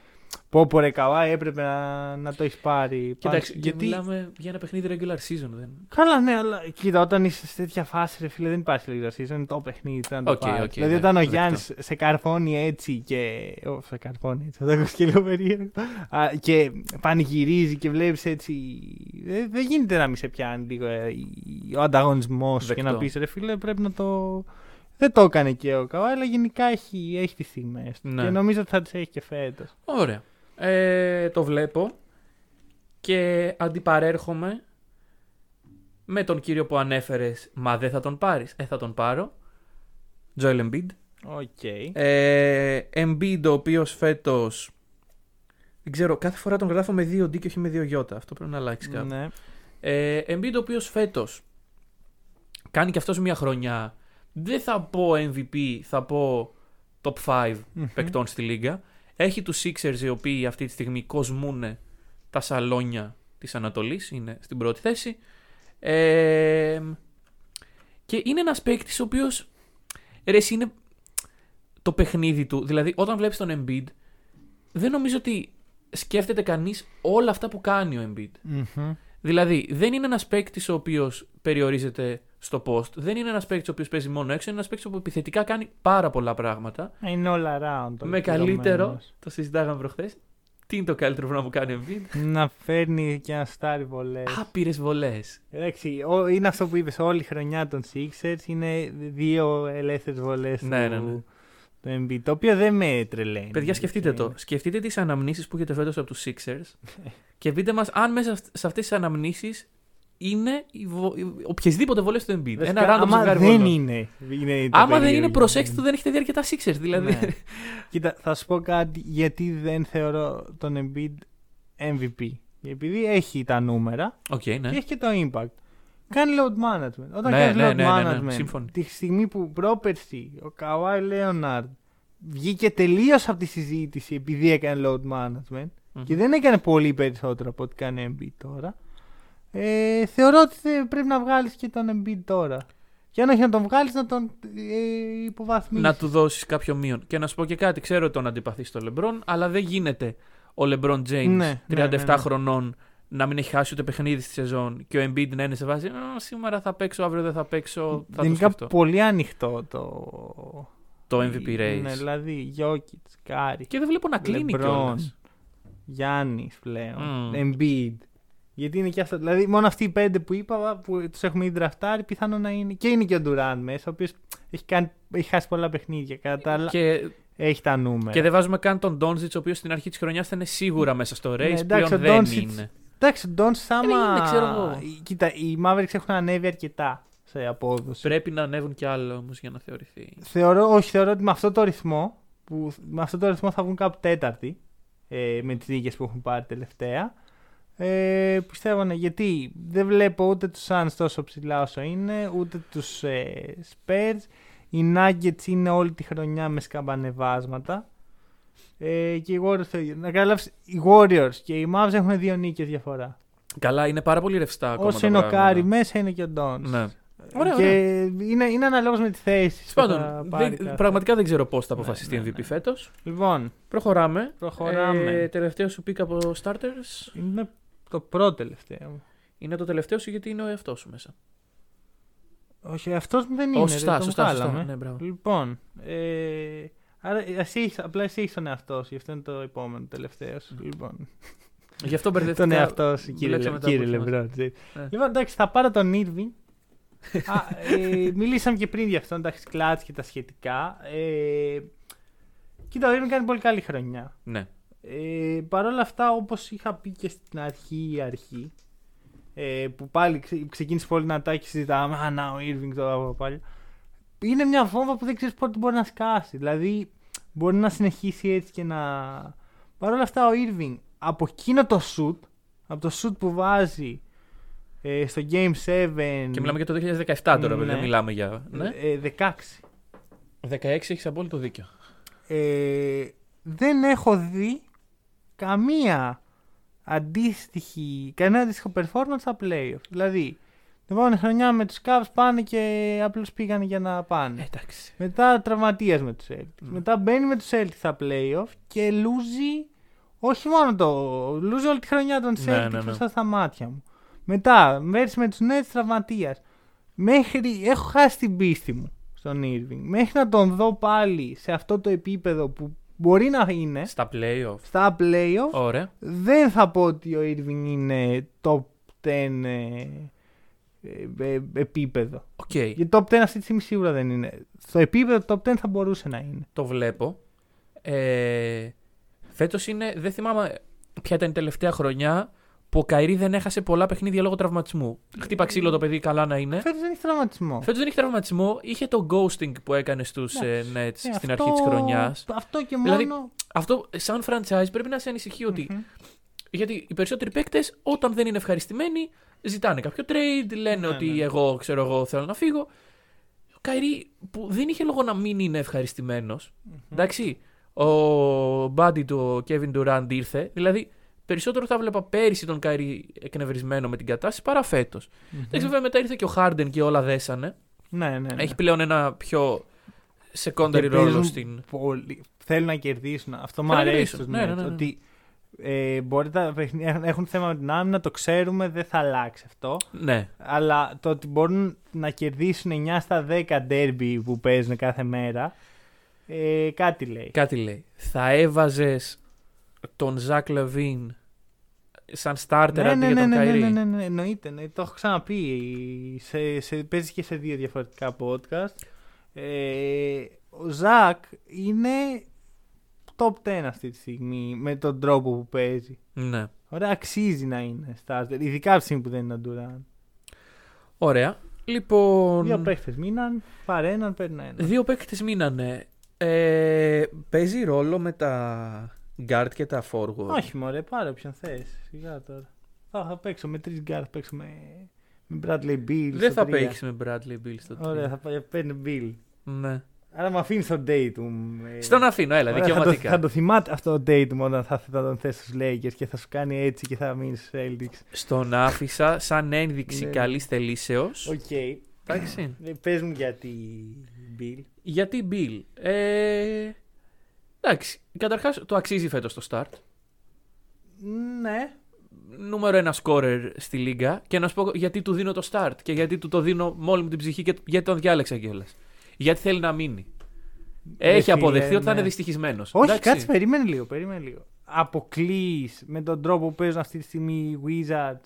Πω πω ρε Καουάι έπρεπε να, να το έχεις πάρει. Κοιτάξτε, πάνω. γιατί... μιλάμε για ένα παιχνίδι regular season. Δεν... Καλά, ναι, αλλά κοίτα, όταν είσαι σε τέτοια φάση, ρε φίλε, δεν υπάρχει regular season, είναι το παιχνίδι. πρέπει Να το Οκ, πάρεις. οκ, δηλαδή, ναι, όταν ο δεκτό. Γιάννης σε καρφώνει έτσι και. Ω, σε καρφώνει έτσι, θα το έχω και λίγο περίεργο. Α, και πανηγυρίζει και βλέπεις έτσι. Δεν, δεν γίνεται να μην σε πιάνει λίγο ε, η- ο ανταγωνισμός και Δεκτό. να πεις ρε φίλε, πρέπει να το. Δεν το έκανε και ο Καουάι, αλλά γενικά έχει, έχει τις στιγμές. Ναι. Και νομίζω ότι θα τις έχει και φέτος. Ωραία. Ε, το βλέπω και αντιπαρέρχομαι με τον κύριο που ανέφερες Μα δεν θα τον πάρεις. Ε, θα τον πάρω. Joel Embiid. Οκ. Ε, Embiid ο οποίος φέτος δεν ξέρω, κάθε φορά τον γράφω με 2D και όχι με 2 Ι. Αυτό πρέπει να αλλάξει κάπου. Ναι. Ε, Embiid ο οποίος φέτος κάνει και αυτός μια χρονιά. Δεν θα πω MVP, θα πω top 5 Μμμ. παικτών στη λίγα. Έχει τους Sixers οι οποίοι αυτή τη στιγμή κοσμούν τα σαλόνια της Ανατολής, είναι στην πρώτη θέση. Ε, και είναι ένας παίκτης ο οποίος ρε, εσύ είναι το παιχνίδι του. Δηλαδή όταν βλέπεις τον Embiid δεν νομίζω ότι σκέφτεται κανείς όλα αυτά που κάνει ο Embiid. Μμμ. Δηλαδή, δεν είναι ένας παίκτης ο οποίος περιορίζεται στο post. Δεν είναι ένας παίκτης ο οποίος παίζει μόνο έξω. Είναι ένας παίκτης που επιθετικά κάνει πάρα πολλά πράγματα. Είναι all around. με καλύτερο. ολοκληρωμένος. Το συζητάγαμε προχθές. Τι είναι το καλύτερο πράγμα που κάνει ο Embiid; Να φέρνει και να στάρει βολές. Άπειρες βολές. Εντάξει, ο- είναι αυτό που είπες. Όλη η χρονιά των Sixers είναι δύο ελεύθερες βολές Ναι, ναι, ναι. του, του Embiid, Το οποίο δεν με τρελαίνει. Παιδιά, σκεφτείτε το. Σκεφτείτε τις αναμνήσεις που έχετε φέτος από τους Sixers και πείτε μας αν μέσα σε αυτές τις αναμνήσεις είναι οι βο... οι- οποιασδήποτε βολέ του Embiid. Βασικά, Ένα random άμα ζευγάρι δεν βολών. είναι. είναι το Άμα δεν περίεργο. είναι, προσέξτε το, δεν έχετε δει αρκετά Sixers. Δηλαδή. Ναι. Κοίτα, θα σου πω κάτι γιατί δεν θεωρώ τον Embiid MVP. Επειδή έχει τα νούμερα Οκ, ναι. και έχει και το impact. Κάνει load management. Όταν Ναι, κάνεις ναι, load ναι, ναι, ναι, management, σύμφωνοι. τη στιγμή που πρόπερση ο Καουάι Λέοναρντ βγήκε τελείως από τη συζήτηση επειδή έκανε load management Μμμ. και δεν έκανε πολύ περισσότερο από ό,τι κάνει Embiid τώρα. Ε, θεωρώ ότι θε- πρέπει να βγάλεις και τον Embiid τώρα. Και αν όχι να τον βγάλεις να τον ε, υποβαθμίσεις. να του δώσεις κάποιο μείον. Και να σου πω και κάτι, ξέρω ότι τον αντιπαθεί στο Λεμπρόν, αλλά δεν γίνεται ο Λεμπρόν James Ναι, 37 ναι, ναι, ναι. χρονών να μην έχει χάσει ούτε παιχνίδι στη σεζόν και ο Embiid να είναι σε βάση «Α, σήμερα θα παίξω, αύριο δεν θα παίξω, θα το Γενικά σκεφτώ. πολύ ανοιχτό το, Το MVP race. Ναι, δηλαδή Jokić, Curry, Και δεν βλέπω να κλείνει LeBron. κιόλας. Γιάννης πλέον, Μμ. Embiid. Γιατί είναι και αυτό. Δηλαδή, μόνο αυτοί οι πέντε που είπα που τους έχουμε ήδη draftάρει, πιθανόν να είναι. Και είναι και ο Ντουράν μέσα, ο οποίος έχει, κάνει- έχει χάσει πολλά παιχνίδια. Κατά τα άλλα, Και, έχει τα νούμερα. και δεν βάζουμε καν τον Ντόνζιτ, ο οποίος στην αρχή της χρονιάς θα είναι σίγουρα μέσα στο race. Ναι, εντάξει, πλέον ο δεν Doncic- είναι. Εντάξει, ο Ντόντ άμα. είναι, ξέρω εγώ. Κοίτα, οι Mavericks έχουν ανέβει αρκετά σε απόδοση. Πρέπει να ανέβουν κι άλλο όμως για να θεωρηθεί. Θεωρώ, όχι, θεωρώ ότι με αυτό το ρυθμό, που, με αυτό το ρυθμό θα βγουν κάπου τέταρτη ε, με τις νίκες που έχουν πάρει τελευταία. Ε, πιστεύω ναι, γιατί δεν βλέπω ούτε τους Suns τόσο ψηλά όσο είναι, ούτε τους ε, Spurs. Οι Nuggets είναι όλη τη χρονιά με σκαμπανεβάσματα. Ε, και οι Warriors, το ίδιο. να καταλάβεις, οι Warriors και οι Mavs έχουν δύο νίκες διαφορά. Καλά, είναι πάρα πολύ ρευστά ακόμα. Όσο τα είναι ο πράγματα. Κάρι μέσα είναι και ο Ντόν. Ναι. Ωραία, και ωραία. είναι, είναι αναλόγως με τη θέση. Τέλος πάντων, δεν- πραγματικά δεν ξέρω πώς θα αποφασιστεί ναι, MVP ναι. φέτος. Λοιπόν, Προχωράμε. Προχωράμε. Ε, τελευταίο σου pick από starters. Είναι το πρώτο τελευταίο. είναι το τελευταίο σου γιατί είναι ο εαυτός σου μέσα. Όχι, αυτό δεν είναι. Ω, δεν σωστά, τον σωστά, σωστά. βγάλαμε. Ναι, μπράβο. Λοιπόν, ε, άρα, εσύ έχεις- απλά εσύ έχεις τον εαυτό σου, γι' αυτό είναι το επόμενο τελευταίος. Λοιπόν, Γι' αυτό μπερδευτικά. τον εαυτό σου, κύριε, μπλέξαμε Λε, τα κύριε απόψη μας. Λεμπρό. Ναι. Λοιπόν, εντάξει, θα πάρω τον Irving. Α, ε, μιλήσαμε και πριν γι' αυτό, εντάξει, κλάτς και τα σχετικά. Ε, κοίτα, ο Irving κάνει πολύ καλή χρονιά. Ναι. Ε, Παρ' όλα αυτά, όπως είχα πει και στην αρχή, αρχή ε, που πάλι ξε- ξεκίνησε πολύ να τα και συζητάμε, Α, να, ο Irving τώρα από πάλι. Είναι μια βόμβα που δεν ξέρεις πότε μπορεί να σκάσει. Δηλαδή, μπορεί να συνεχίσει έτσι και να. Παρ' όλα αυτά, ο Irving από εκείνο το shoot, από το shoot που βάζει ε, στο Game 7. Και μιλάμε για το 2017 τώρα, Ναι. δεν μιλάμε για. Ναι. ε, 16. 16 έχεις απόλυτο δίκιο. ε, δεν έχω δει καμία αντίστοιχη, κανένα αντίστοιχο performance στα playoff. Δηλαδή, την επόμενη χρονιά με τους Cavs πάνε και απλώς πήγανε για να πάνε. Εντάξει. Μετά τραυματίας με τους Celtics. Μετά μπαίνει με τους Celtics στα playoff και λούζει όχι μόνο το, λούζει όλη τη χρονιά των Celtics Ναι, ναι, ναι. μπροστά στα μάτια μου. Μετά, μέρες με τους Nets τραυματίας. Μέχρι, έχω χάσει την πίστη μου στον Irving. Μέχρι να τον δω πάλι σε αυτό το επίπεδο που μπορεί να είναι Στα playoff. στα playoff, Ωραία. δεν θα πω ότι ο Irving είναι top 10 ε, ε, ε, επίπεδο. Οκ. Γιατί top 10 αυτή τη στιγμή σίγουρα δεν είναι. Στο επίπεδο top 10 θα μπορούσε να είναι. Το βλέπω. Ε, Φέτος είναι. Δεν θυμάμαι ποια ήταν η τελευταία χρονιά που ο Καϊρή δεν έχασε πολλά παιχνίδια λόγω τραυματισμού. Χτύπα ξύλο το παιδί, καλά να είναι. Φέτος δεν έχει τραυματισμό. Φέτος δεν έχει τραυματισμό. Είχε το ghosting που έκανε στους Εντάξει. Nets Ε, στην αυτό- αρχή της χρονιάς. Αυτό και Δηλαδή, μόνο. Αυτό, σαν franchise, πρέπει να σε ανησυχεί ότι. Μμμ. Γιατί οι περισσότεροι παίκτες, όταν δεν είναι ευχαριστημένοι, ζητάνε κάποιο trade, λένε Ναι, ότι ναι. εγώ ξέρω εγώ θέλω να φύγω. Ο Καϊρή που δεν είχε λόγο να μην είναι ευχαριστημένος, Εντάξει, ο μπάντι του ο Kevin Durant ήρθε. Δηλαδή, περισσότερο θα βλέπα πέρυσι τον Καϊρή εκνευρισμένο με την κατάσταση παρά φέτος. Εντάξει, βέβαια μετά ήρθε και ο Harden και όλα δέσανε. Ναι, ναι. ναι. Έχει πλέον ένα πιο Και secondary ρόλο παίζουν στην. Πολύ. Θέλουν να κερδίσουν. Αυτό μου Θέλουν να αρέσει κερδίσουν. στους Ναι, ναι, Nets, ναι, ναι. Ότι ε, μπορεί τα παιχνίδια έχουν- έχουν θέμα με την άμυνα, το ξέρουμε, δεν θα αλλάξει αυτό. Ναι, Αλλά το ότι μπορούν να κερδίσουν 9 στα 10 derby που παίζουν κάθε μέρα, ε, κάτι λέει. κάτι λέει. Θα έβαζες τον Ζακ Λεβίν σαν starter ναι, αντί ναι, για ναι, τον ναι, ναι, Καϊρή. ναι, ναι, ναι, εννοείται. ναι, το έχω ξαναπεί. Σε, σε, παίζει και σε δύο διαφορετικά podcast. Ε, ο Ζακ είναι top 10 αυτή τη στιγμή με τον τρόπο που παίζει. Ναι. Ωραία, αξίζει να είναι starter. Ειδικά από τη στιγμή που δεν είναι ο Ντουράν. Ωραία. Λοιπόν. Δύο παίχτες μείναν, πάρε έναν, παίρνει ένα. Δύο παίκτες μείνανε. Ε, παίζει ρόλο με τα guard και τα forward. Όχι, μωρέ, πάρε όποιον θες. Σιγά τώρα. Θα, θα παίξω με τρεις γκάρ, θα παίξω με, με Bradley Beal. Δεν στο θα τρία. παίξεις με Bradley Beal στο Ωραία, τρία. θα πάει, παίρνει Beal. Ναι. Άρα με αφήνεις τον Tatum. ε, Στον αφήνω, έλα, ωραία, θα, το, δικαιωματικά. θα το θυμάται αυτό ο Tatum όταν θα, θα τον θες στους Lakers και θα σου κάνει έτσι και θα μείνεις στους Celtics. Στον άφησα σαν ένδειξη Ναι. καλής θελήσεως. Οκ. Εντάξει. Ε, Πες μου γιατί Bill. Γιατί Bill. Ε, εντάξει. Καταρχάς το αξίζει φέτος το start. Ναι. Νούμερο ένα scorer στη λίγα. Και να σου πω γιατί του δίνω το start. Και γιατί του το δίνω με όλη μου την ψυχή και γιατί τον διάλεξα κιόλας. Γιατί θέλει να μείνει. Έχει φίλε, αποδεχθεί ότι θα ναι. είναι δυστυχισμένος. Όχι, κάτσε, περίμενε λίγο, περίμενε λίγο. Αποκλείς με τον τρόπο που παίζουν αυτή τη στιγμή οι Wizards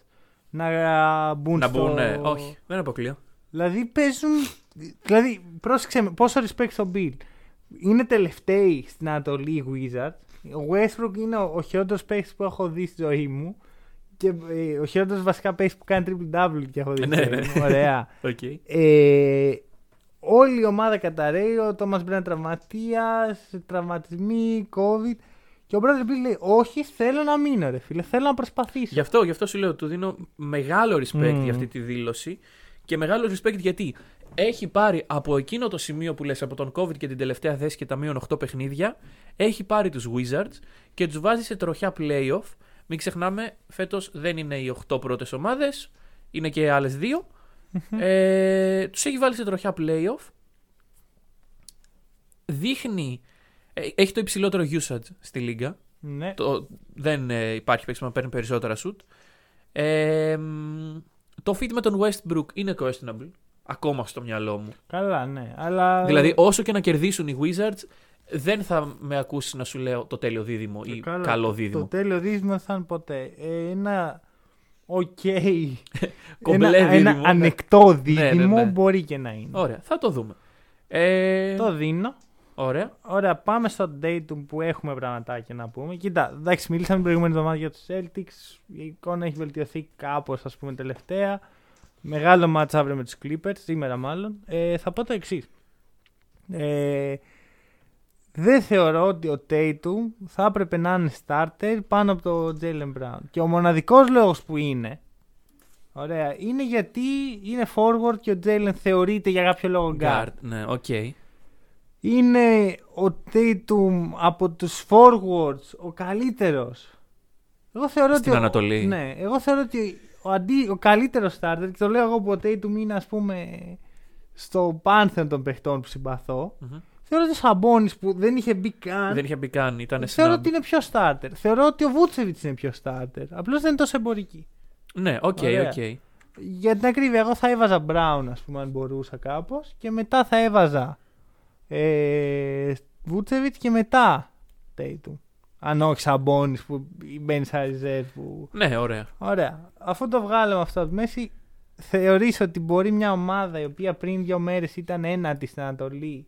να μπουν Να στο... μπουν, ναι. Όχι, δεν αποκλείω. Δηλαδή παίζουν. Δηλαδή, πρόσεξε με, πόσο respect στον Bill. Είναι τελευταίοι στην Ανατολή οι Wizards. Ο Westbrook είναι ο, ο χειρότερος παίκτης που έχω δει στη ζωή μου. Και ε, ο χειρότερος βασικά παίκτης που κάνει triple double και έχω δει στη Ναι, ζωή ναι. μου. Ωραία. Okay. Ε, όλη η ομάδα καταραίει. Ο Τόμα Μπρένα τραυματίας, τραυματισμοί, COVID. Και ο Bradley Bill λέει: Όχι, θέλω να μείνω, ρε φίλε. Θέλω να προσπαθήσω. Γι' αυτό, γι' αυτό σου λέω, του δίνω μεγάλο respect Μμμ. για αυτή τη δήλωση και μεγάλο respect γιατί έχει πάρει από εκείνο το σημείο που λες από τον COVID και την τελευταία θέση και τα μείον 8 παιχνίδια, έχει πάρει τους Wizards και τους βάζει σε τροχιά playoff. Μην ξεχνάμε, φέτος δεν είναι οι 8 πρώτες ομάδες, είναι και άλλες δύο. ε, τους έχει βάλει σε τροχιά playoff. Δείχνει, ε, έχει το υψηλότερο usage στη λίγκα. Ναι. Το, δεν ε, υπάρχει παίξιμο να παίρνει περισσότερα σουτ. Ε, μ, το fit με τον Westbrook είναι questionable. Ακόμα στο μυαλό μου. Καλά, ναι. Αλλά... Δηλαδή, όσο και να κερδίσουν οι Wizards, δεν θα με ακούσει να σου λέω το τέλειο δίδυμο ή Καλά, καλό Το δίδυμο. τέλειο δίδυμο θα είναι ποτέ. Ε, ένα οκ. Κομπλέ ένα, δίδυμο, ένα ναι. ανεκτό ναι, δίδυμο ναι. μπορεί και να είναι. Ωραία, θα το δούμε. Ε, Το δίνω. Ωραία. Ωραία, πάμε στο datum που έχουμε πραγματάκια να πούμε. Κοίτα, εντάξει, μιλήσαμε την προηγούμενη εβδομάδα για τους Celtics. Η εικόνα έχει βελτιωθεί κάπως, ας πούμε, τελευταία. Μεγάλο match αύριο με τους Clippers, σήμερα μάλλον. Ε, θα πω το εξής. Ε, δεν θεωρώ ότι ο Tatum θα έπρεπε να είναι starter πάνω από το Jalen Brown. Και ο μοναδικός λόγος που είναι, ωραία, είναι γιατί είναι forward και ο Jalen θεωρείται για κάποιο λόγο guard. Guard. Ναι, οκ. Είναι ο Tatum από τους forwards ο καλύτερος. Εγώ θεωρώ Στην ότι ο- Ανατολή. Ναι, εγώ θεωρώ ότι ο, αντί, ο καλύτερος starter, και το λέω εγώ που ο Tatum είναι ας πούμε στο πάνθεον των παιχτών που συμπαθώ, Μμμ. θεωρώ ότι ο Σαμπόνις που δεν είχε μπει καν, Δεν είχε μπει καν, ήταν θεωρώ snub. ότι είναι πιο starter. Θεωρώ ότι ο Vučević είναι πιο starter. Απλώς δεν είναι τόσο εμπορική. Ναι, οκ, Ωραία. οκ. Για την ακρίβεια, εγώ θα έβαζα Brown, ας πούμε, αν μπορούσα κάπως. Και μετά θα έβαζα ε, Vučević και μετά Tatum. Αν όχι Σαμπόνις που μπαίνεις σαν reserve που... Ναι, ωραία. Ωραία. Αφού το βγάλαμε αυτό από τη μέση, θεωρείς ότι μπορεί μια ομάδα η οποία πριν δύο μέρες ήταν ένατη στην Ανατολή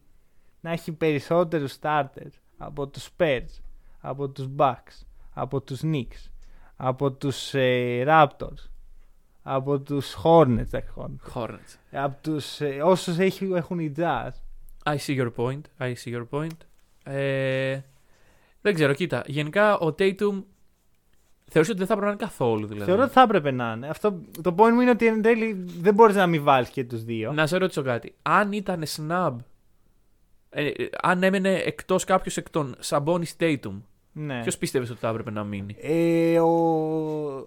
να έχει περισσότερους starters από τους Spurs, από τους Bucks, από τους Knicks, από τους ε, Raptors, από τους Hornets, εντάξει, Hornets, Hornets. από τους, ε, όσους έχει, έχουν οι Jazz. I see your point. I see your point. Ε, δεν ξέρω, κοίτα. Γενικά ο Tatum θεωρείς ότι δεν θα πρέπει να είναι καθόλου δηλαδή; Θεωρώ ότι θα έπρεπε να είναι. Αυτό, το point μου είναι ότι εν τέλει δεν μπορείς να μην βάλεις και τους δύο. Να σε ρωτήσω κάτι. Αν ήταν snub, ε, ε, αν έμενε εκτός κάποιος εκ των Sabonis Tatum, Ναι. ποιος πίστευες ότι θα έπρεπε να μείνει; Ε, ο,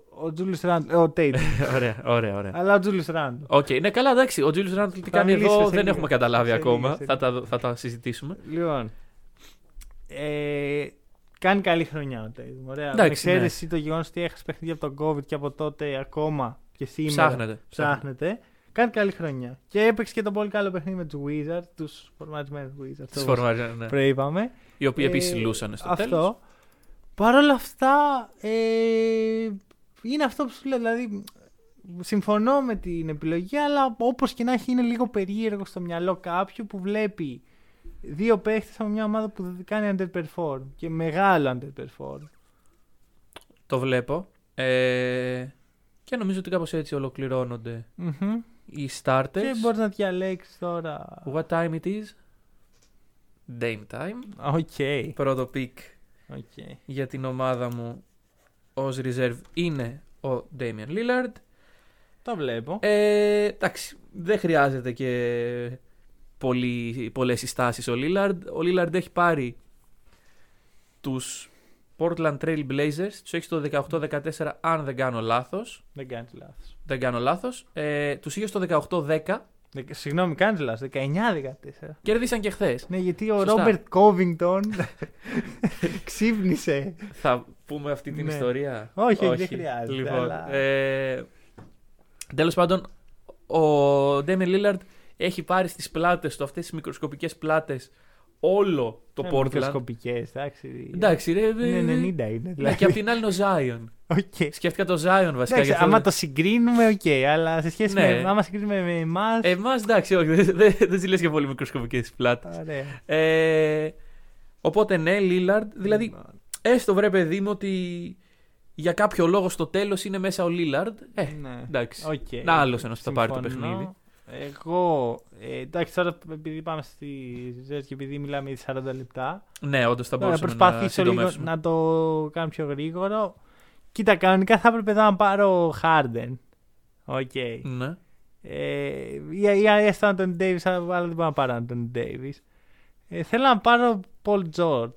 ο Julius Randle, ο Tatum. ωραία, ωραία, ωραία. Αλλά ο Julius Randle. Οκ, ναι, καλά, εντάξει. Ο Julius Randle τι Θα κάνει μιλήσουμε εδώ σε δεν λίγο. έχουμε καταλάβει Σε ακόμα. λίγο, σε θα, λίγο. τα, θα τα συζητήσουμε. Λοιπόν. Ε, κάνει καλή χρονιά ο Tatum. Ωραία. Με Εντάξει, εξαίρεση το γεγονός ότι έχασε παιχνίδια από τον COVID και από τότε ακόμα και σήμερα Ψάχνετε. ψάχνεται. Κάνει καλή χρονιά. Και έπαιξε και το πολύ καλό παιχνίδι με τους Wizards, τους φορματισμένους Wizards. Τις όπως φορμάρια, ναι. προείπαμε. Οι οποίοι Ε, επίση λούσαν στο αυτό. τέλος. Παρ' όλα αυτά, ε, είναι αυτό που σου λέω. Δηλαδή, συμφωνώ με την επιλογή, αλλά όπως και να έχει, είναι λίγο περίεργο στο μυαλό κάποιου που βλέπει δύο παίχτες από μια ομάδα που κάνει underperform και μεγάλο underperform. Το βλέπω. Ε, και νομίζω ότι κάπως έτσι ολοκληρώνονται Μμμ. οι starters. Και μπορείς να διαλέξεις τώρα. What time it is? Dame time. Οκ. Πρώτο pick οκ. για την ομάδα μου ως reserve είναι ο Damian Lillard. Το βλέπω. Ε, εντάξει, δεν χρειάζεται και πολύ, πολλές συστάσεις ο Lillard. Ο Lillard έχει πάρει τους Portland Trail Blazers, τους έχει στο 18-14 αν δεν κάνω λάθος. Δεν κάνει λάθος. Δεν κάνω λάθος. Ε, τους είχε στο 18-10, Συγγνώμη, κάνει λάθος. 19-14. κέρδισαν και χθες. Ναι, γιατί ο Σωστά. Ρόμπερτ Κόβινγκτον ξύπνησε. Θα πούμε αυτή την Ναι. ιστορία; Όχι, όχι, δεν χρειάζεται, Λοιπόν, αλλά- ε, τέλος πάντων, ο Ντέμιν Λίλαρντ έχει πάρει στις πλάτες του αυτές τις μικροσκοπικές πλάτες όλο το Ναι, Portland. μικροσκοπικές, εντάξει. Εντάξει, ρε. Είναι ε, 90 είναι. Ναι, Δηλαδή. και απ' την άλλη είναι ο Zion. Οκ. Σκέφτηκα το Zion βασικά. Εντάξει, γι' αυτό άμα δεν- το συγκρίνουμε, οκ, αλλά σε σχέση Ναι. με. Άμα συγκρίνουμε με εμά. Εμάς εντάξει, όχι, δεν δεν- δεν ζήλεψες και πολύ μικροσκοπικές τις πλάτες. Ωραία. Ε, οπότε ναι, Λίλαρντ, δηλαδή Λοιπόν, έστω βρε παιδί μου ότι για κάποιο λόγο στο τέλος είναι μέσα ο Λίλαρντ. Ε, ναι. εντάξει. Οκ. Να άλλος ένας που θα πάρει το Συμφωνώ. παιχνίδι. Εγώ. Ε, εντάξει, τώρα επειδή πάμε στις δέκα και επειδή μιλάμε ήδη 40 λεπτά. Ναι, όντως θα Θα μπορούσαμε να προσπαθήσω λίγο συντομεύσουμε. να το κάνω πιο γρήγορο. Κοίτα, κανονικά θα έπρεπε εδώ να πάρω Harden. Οκ. Ναι. Ε, ή, ή έστω Anthony Davis, αλλά δεν μπορώ να πάρω Anthony Davis. Ε, θέλω να πάρω Paul George.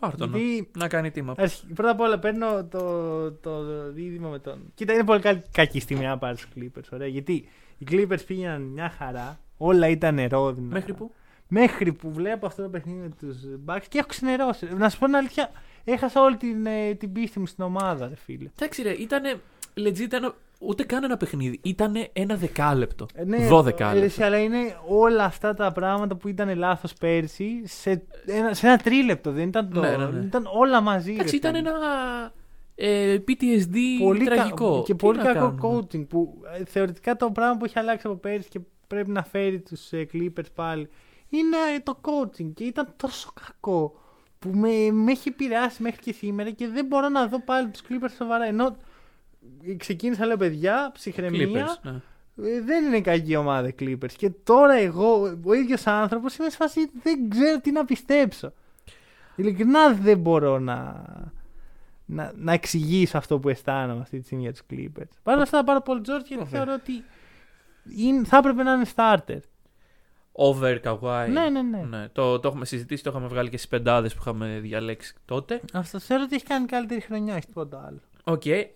Πάρ' τον. Γιατί Να κάνει team. αρχι- πρώτα απ' όλα παίρνω το, το δίδυμο με τον. Κοίτα, είναι πολύ καλή, κακή στιγμή να πάρεις του Clippers. Ωραία, γιατί οι Clippers πήγαιναν μια χαρά. Όλα ήταν ρόδινα. Μέχρι που. Μέχρι που βλέπω αυτό το παιχνίδι με τους Bucks και έχω ξενερώσει. Να σου πω την αλήθεια, έχασα όλη την, ε, την πίστη μου στην ομάδα, ρε φίλε. Εντάξει, ρε, ήταν. legit ήταν ούτε καν ένα παιχνίδι. Ήταν ένα δεκάλεπτο. Ε, ναι, 12 ε, λεπτά. εσύ, αλλά είναι όλα αυτά τα πράγματα που ήταν λάθος πέρσι σε ένα, σε ένα τρίλεπτο. Δεν ήταν το. Ναι, ναι, ναι. Ήταν όλα μαζί. Εντάξει, ρε ήταν φίλε. ένα ε, PTSD πολύ κα- τραγικό. Και Τι πολύ να κακό κάνουμε; coaching. Που ε, θεωρητικά το πράγμα που έχει αλλάξει από πέρσι και πρέπει να φέρει τους Clippers πάλι είναι ε, το coaching. Και ήταν τόσο κακό που με, με έχει επηρεάσει μέχρι και σήμερα και δεν μπορώ να δω πάλι τους Clippers σοβαρά. Ενώ ε, ξεκίνησα λέω παιδιά, ψυχραιμία. Clippers, ναι. Ε, δεν είναι κακή ομάδα οι Clippers. Και τώρα εγώ, ο ίδιος άνθρωπος, είμαι σε φάση δεν ξέρω τι να πιστέψω. Ειλικρινά δεν μπορώ να, να, να εξηγήσω αυτό που αισθάνομαι αυτή τη στιγμή για τους Clippers. Παρ' όλα αυτά θα πάρω Paul George γιατί Ωραία. θεωρώ ότι είναι, θα έπρεπε να είναι starter. Over Kawhi. Ναι, ναι, ναι. το, το έχουμε συζητήσει, το είχαμε βγάλει και στις πεντάδες που είχαμε διαλέξει τότε. Αυτό θεωρώ ότι έχει κάνει καλύτερη χρονιά, έχει τίποτα άλλο. Οκ, ε,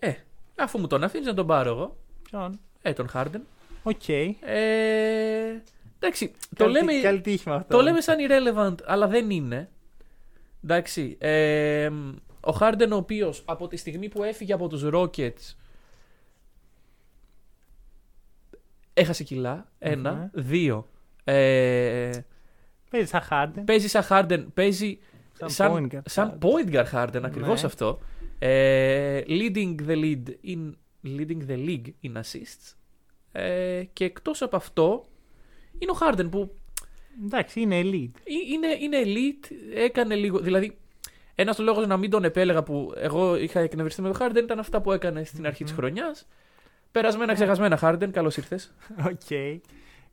αφού μου τον αφήνεις να τον πάρω εγώ. Ποιον; Ε, τον Harden. Οκ. Ε, εντάξει, το Καλή- λέμε, Καλή τύχη με αυτό. το λέμε σαν irrelevant, αλλά δεν είναι. Εντάξει, ε, ο Harden ο οποίος από τη στιγμή που έφυγε από τους Rockets έχασε κιλά, ένα, Μμμ. δύο. Ε, Παίζει σαν Harden. παίζει σαν Harden, παίζει Σαν σαν, point guard σαν Harden. point guard Harden, ακριβώς Ναι. αυτό. Ε, leading the lead in leading the league in assists. Ε, και εκτός από αυτό είναι ο Harden που Εντάξει, είναι elite. Ε- είναι, είναι elite, έκανε λίγο. Δηλαδή, ένας λόγος να μην τον επέλεγα που εγώ είχα εκνευριστεί με τον Harden ήταν αυτά που έκανε στην αρχή της χρονιάς. Περασμένα, ξεχασμένα Harden, καλώς ήρθες. Οκ.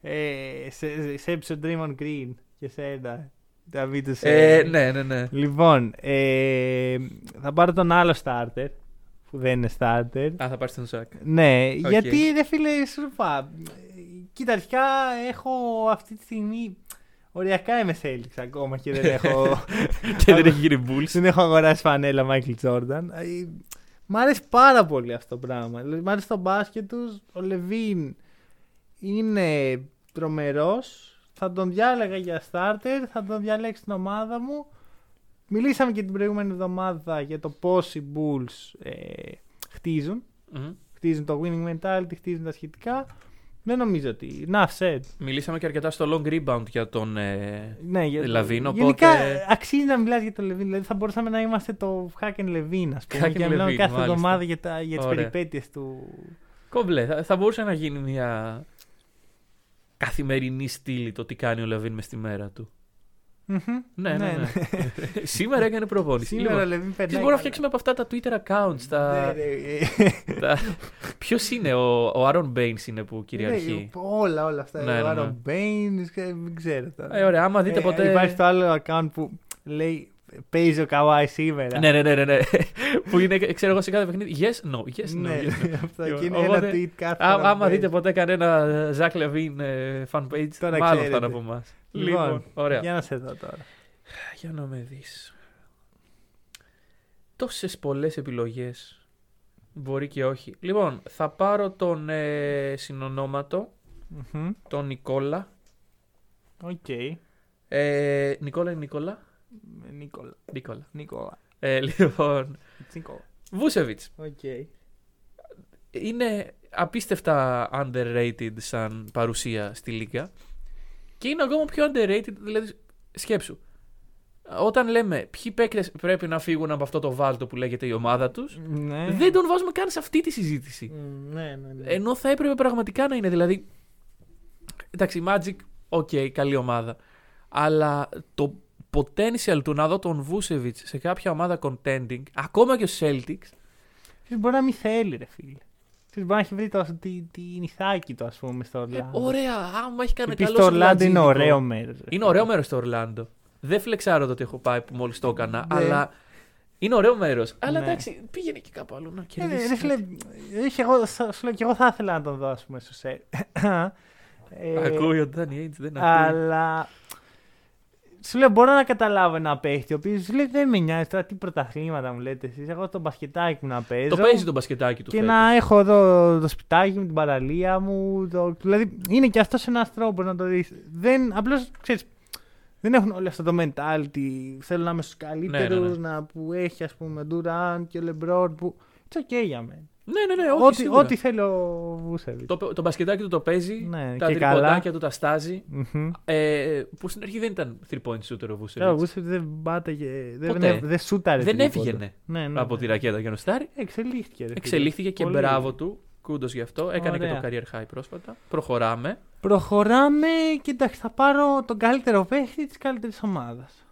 Ε, σε, σε έκλεψε ο Draymond Green και σε ένα. David Hussein. Ε, ναι, ναι, ναι. Λοιπόν, ε, θα πάρω τον άλλο starter που δεν είναι starter. Α, θα πάρεις τον Zach. Ναι, Οκ. γιατί δεν φίλε, σου είπα. Κοίτα, αρχικά έχω αυτή τη στιγμή. Οριακά είμαι Celtics ακόμα και δεν έχω. και δεν έχει γίνει Bulls. δεν έχω αγοράσει φανέλα Michael Jordan. Ε, Μ' αρέσει πάρα πολύ αυτό το πράγμα. Δηλαδή, Μ' αρέσει το μπάσκετ τους. Ο LaVine είναι τρομερός. Θα τον διάλεγα για starter. Θα τον διαλέξει στην ομάδα μου. Μιλήσαμε και την προηγούμενη εβδομάδα για το πώς οι Bulls ε, χτίζουν. Μμμ. Χτίζουν το winning mentality, χτίζουν τα σχετικά. Δεν νομίζω ότι. Να, said. Μιλήσαμε και αρκετά στο long rebound για τον. Ε... Ναι, για... LaVine, Γενικά οπότε- αξίζει να μιλάς για τον LaVine. Δηλαδή θα μπορούσαμε να είμαστε το Hack a LaVine, ας πούμε. Hack a και να μιλάμε LaVine, κάθε μάλιστα. εβδομάδα για, τα, για τις Ωραία. περιπέτειες του. Κομπλέ. Θα, θα μπορούσε να γίνει μια καθημερινή στήλη το τι κάνει ο LaVine μες στη μέρα του. Μμμ. Ναι, ναι, ναι. Σήμερα έκανε προπόνηση. Σήμερα ο Λοιπόν, Λεβίν Ποιος περνάει. μπορούμε να φτιάξουμε από αυτά τα Twitter accounts. Τα... Ναι, ναι, τα... Ποιος είναι, ο, ο Aaron Baines είναι που ναι, κυριαρχεί. Όλα, όλα αυτά. Ναι, ο ναι, ναι. Aaron Baines, και δεν ξέρω τώρα. Ε, ωραία, άμα δείτε Ε, ποτέ. Υπάρχει το άλλο account που λέει παίζει ο Καουάι σήμερα. Ναι, ναι, ναι, ναι, ναι. που είναι, ξέρω εγώ, σε κάθε παιχνίδι. Yes, no, yes, no. Ναι, yes, no. αυτό Λοιπόν, και είναι οπότε, ένα tweet κάθε Ά, φορά που άμα παίζει. δείτε ποτέ κανένα Zach LaVine ε, fan page, Τώρα μάλλον ξέρετε. θα είναι από εμάς. Λοιπόν, ωραία. Για να σε δω τώρα. Για να με δεις. Τόσες πολλές επιλογές. Μπορεί και όχι. Λοιπόν, θα πάρω τον ε, συνονόματο, Μμμ. τον Νικόλα. Οκ. Ε, Νικόλα είναι Νικόλα; Νίκολα. Νικόλα. Νίκολα. Ε, λοιπόν, Νίκολα. Βούσεβιτς. Οκ. Είναι απίστευτα underrated σαν παρουσία στη Λίγκα. Και είναι ακόμα πιο underrated, δηλαδή σκέψου. Όταν λέμε ποιοι παίκτες πρέπει να φύγουν από αυτό το βάλτο που λέγεται η ομάδα τους, Ναι. δεν τον βάζουμε καν σε αυτή τη συζήτηση. Μ, Ναι, ναι, ναι. Ενώ θα έπρεπε πραγματικά να είναι. Δηλαδή. Εντάξει, η Magic, οκ, καλή ομάδα. Αλλά το potential του να δω τον Vucevic σε κάποια ομάδα contending, ακόμα και στου Celtics, Ποιος μπορεί να μην θέλει, ρε φίλε. Ποιος μπορεί να έχει βρει το, τη, τη νηθάκι του, ας πούμε, στο ε, Ορλάντο. ωραία, άμα έχει κάνει Επίσης καλό το Ορλάντο είναι συμβατζίδικο. ωραίο μέρος. Είναι ωραίο μέρος το Ορλάντο. Δεν φλεξάρω το ότι έχω πάει που μόλις το έκανα, Ναι. αλλά είναι ωραίο μέρος. Αλλά Ναι. εντάξει, πήγαινε και κάπου αλλού να Ε, κερδίσεις. ρε φίλε, όχι, εγώ, σα- σου λέω και εγώ θα ήθελα να τον δω, ας πούμε, στο σετ. Ε, Ακούει ο Ντάνι Έιντ, δεν ακούει. Αλλά σου λέω, μπορώ να καταλάβω ένα παίχτη ο οποίος σου λέει δεν με νοιάζει τώρα τι πρωταθλήματα μου λέτε εσείς. Εγώ το μπασκετάκι μου να παίζω. Το παίζει το μπασκετάκι του Και φέτος. να έχω εδώ το σπιτάκι μου, την παραλία μου. Το... Δηλαδή είναι και αυτός ένας τρόπος να το δεις. Δεν, απλώς, ξέρεις, δεν έχουν όλο αυτό το mentality. Θέλω να είμαι στους καλύτερου, Ναι, ναι, ναι. να που έχει ας πούμε ο Durant και ο LeBron που. It's okay για μένα. Ναι, ναι, ναι, όχι, Ό,τι, σίγουρα. ό,τι θέλει ο Βούσεβιτ. Το, το μπασκετάκι του το παίζει, Ναι, τα και τριποντάκια καλά. του ταιριάζει. Μμμ. Ε, που στην αρχή δεν ήταν 3 point shooter ο Τώρα, Ο Βούσεβιτ. Βούσεβιτ δεν πάταγε. Δεν, Ποτέ. δεν, δεν σούταρε. Δεν τρίποντα. έβγαινε Ναι, ναι. από τη ρακέτα για να σουτάρει. Εξελίχθηκε. ρε φίλε. Εξελίχθηκε και Πολύ. μπράβο του. Kudos γι' αυτό. Έκανε Ωραία. και το career high πρόσφατα. Προχωράμε. Προχωράμε και εντάξει, θα πάρω τον καλύτερο παίχτη της καλύτερης ομάδας.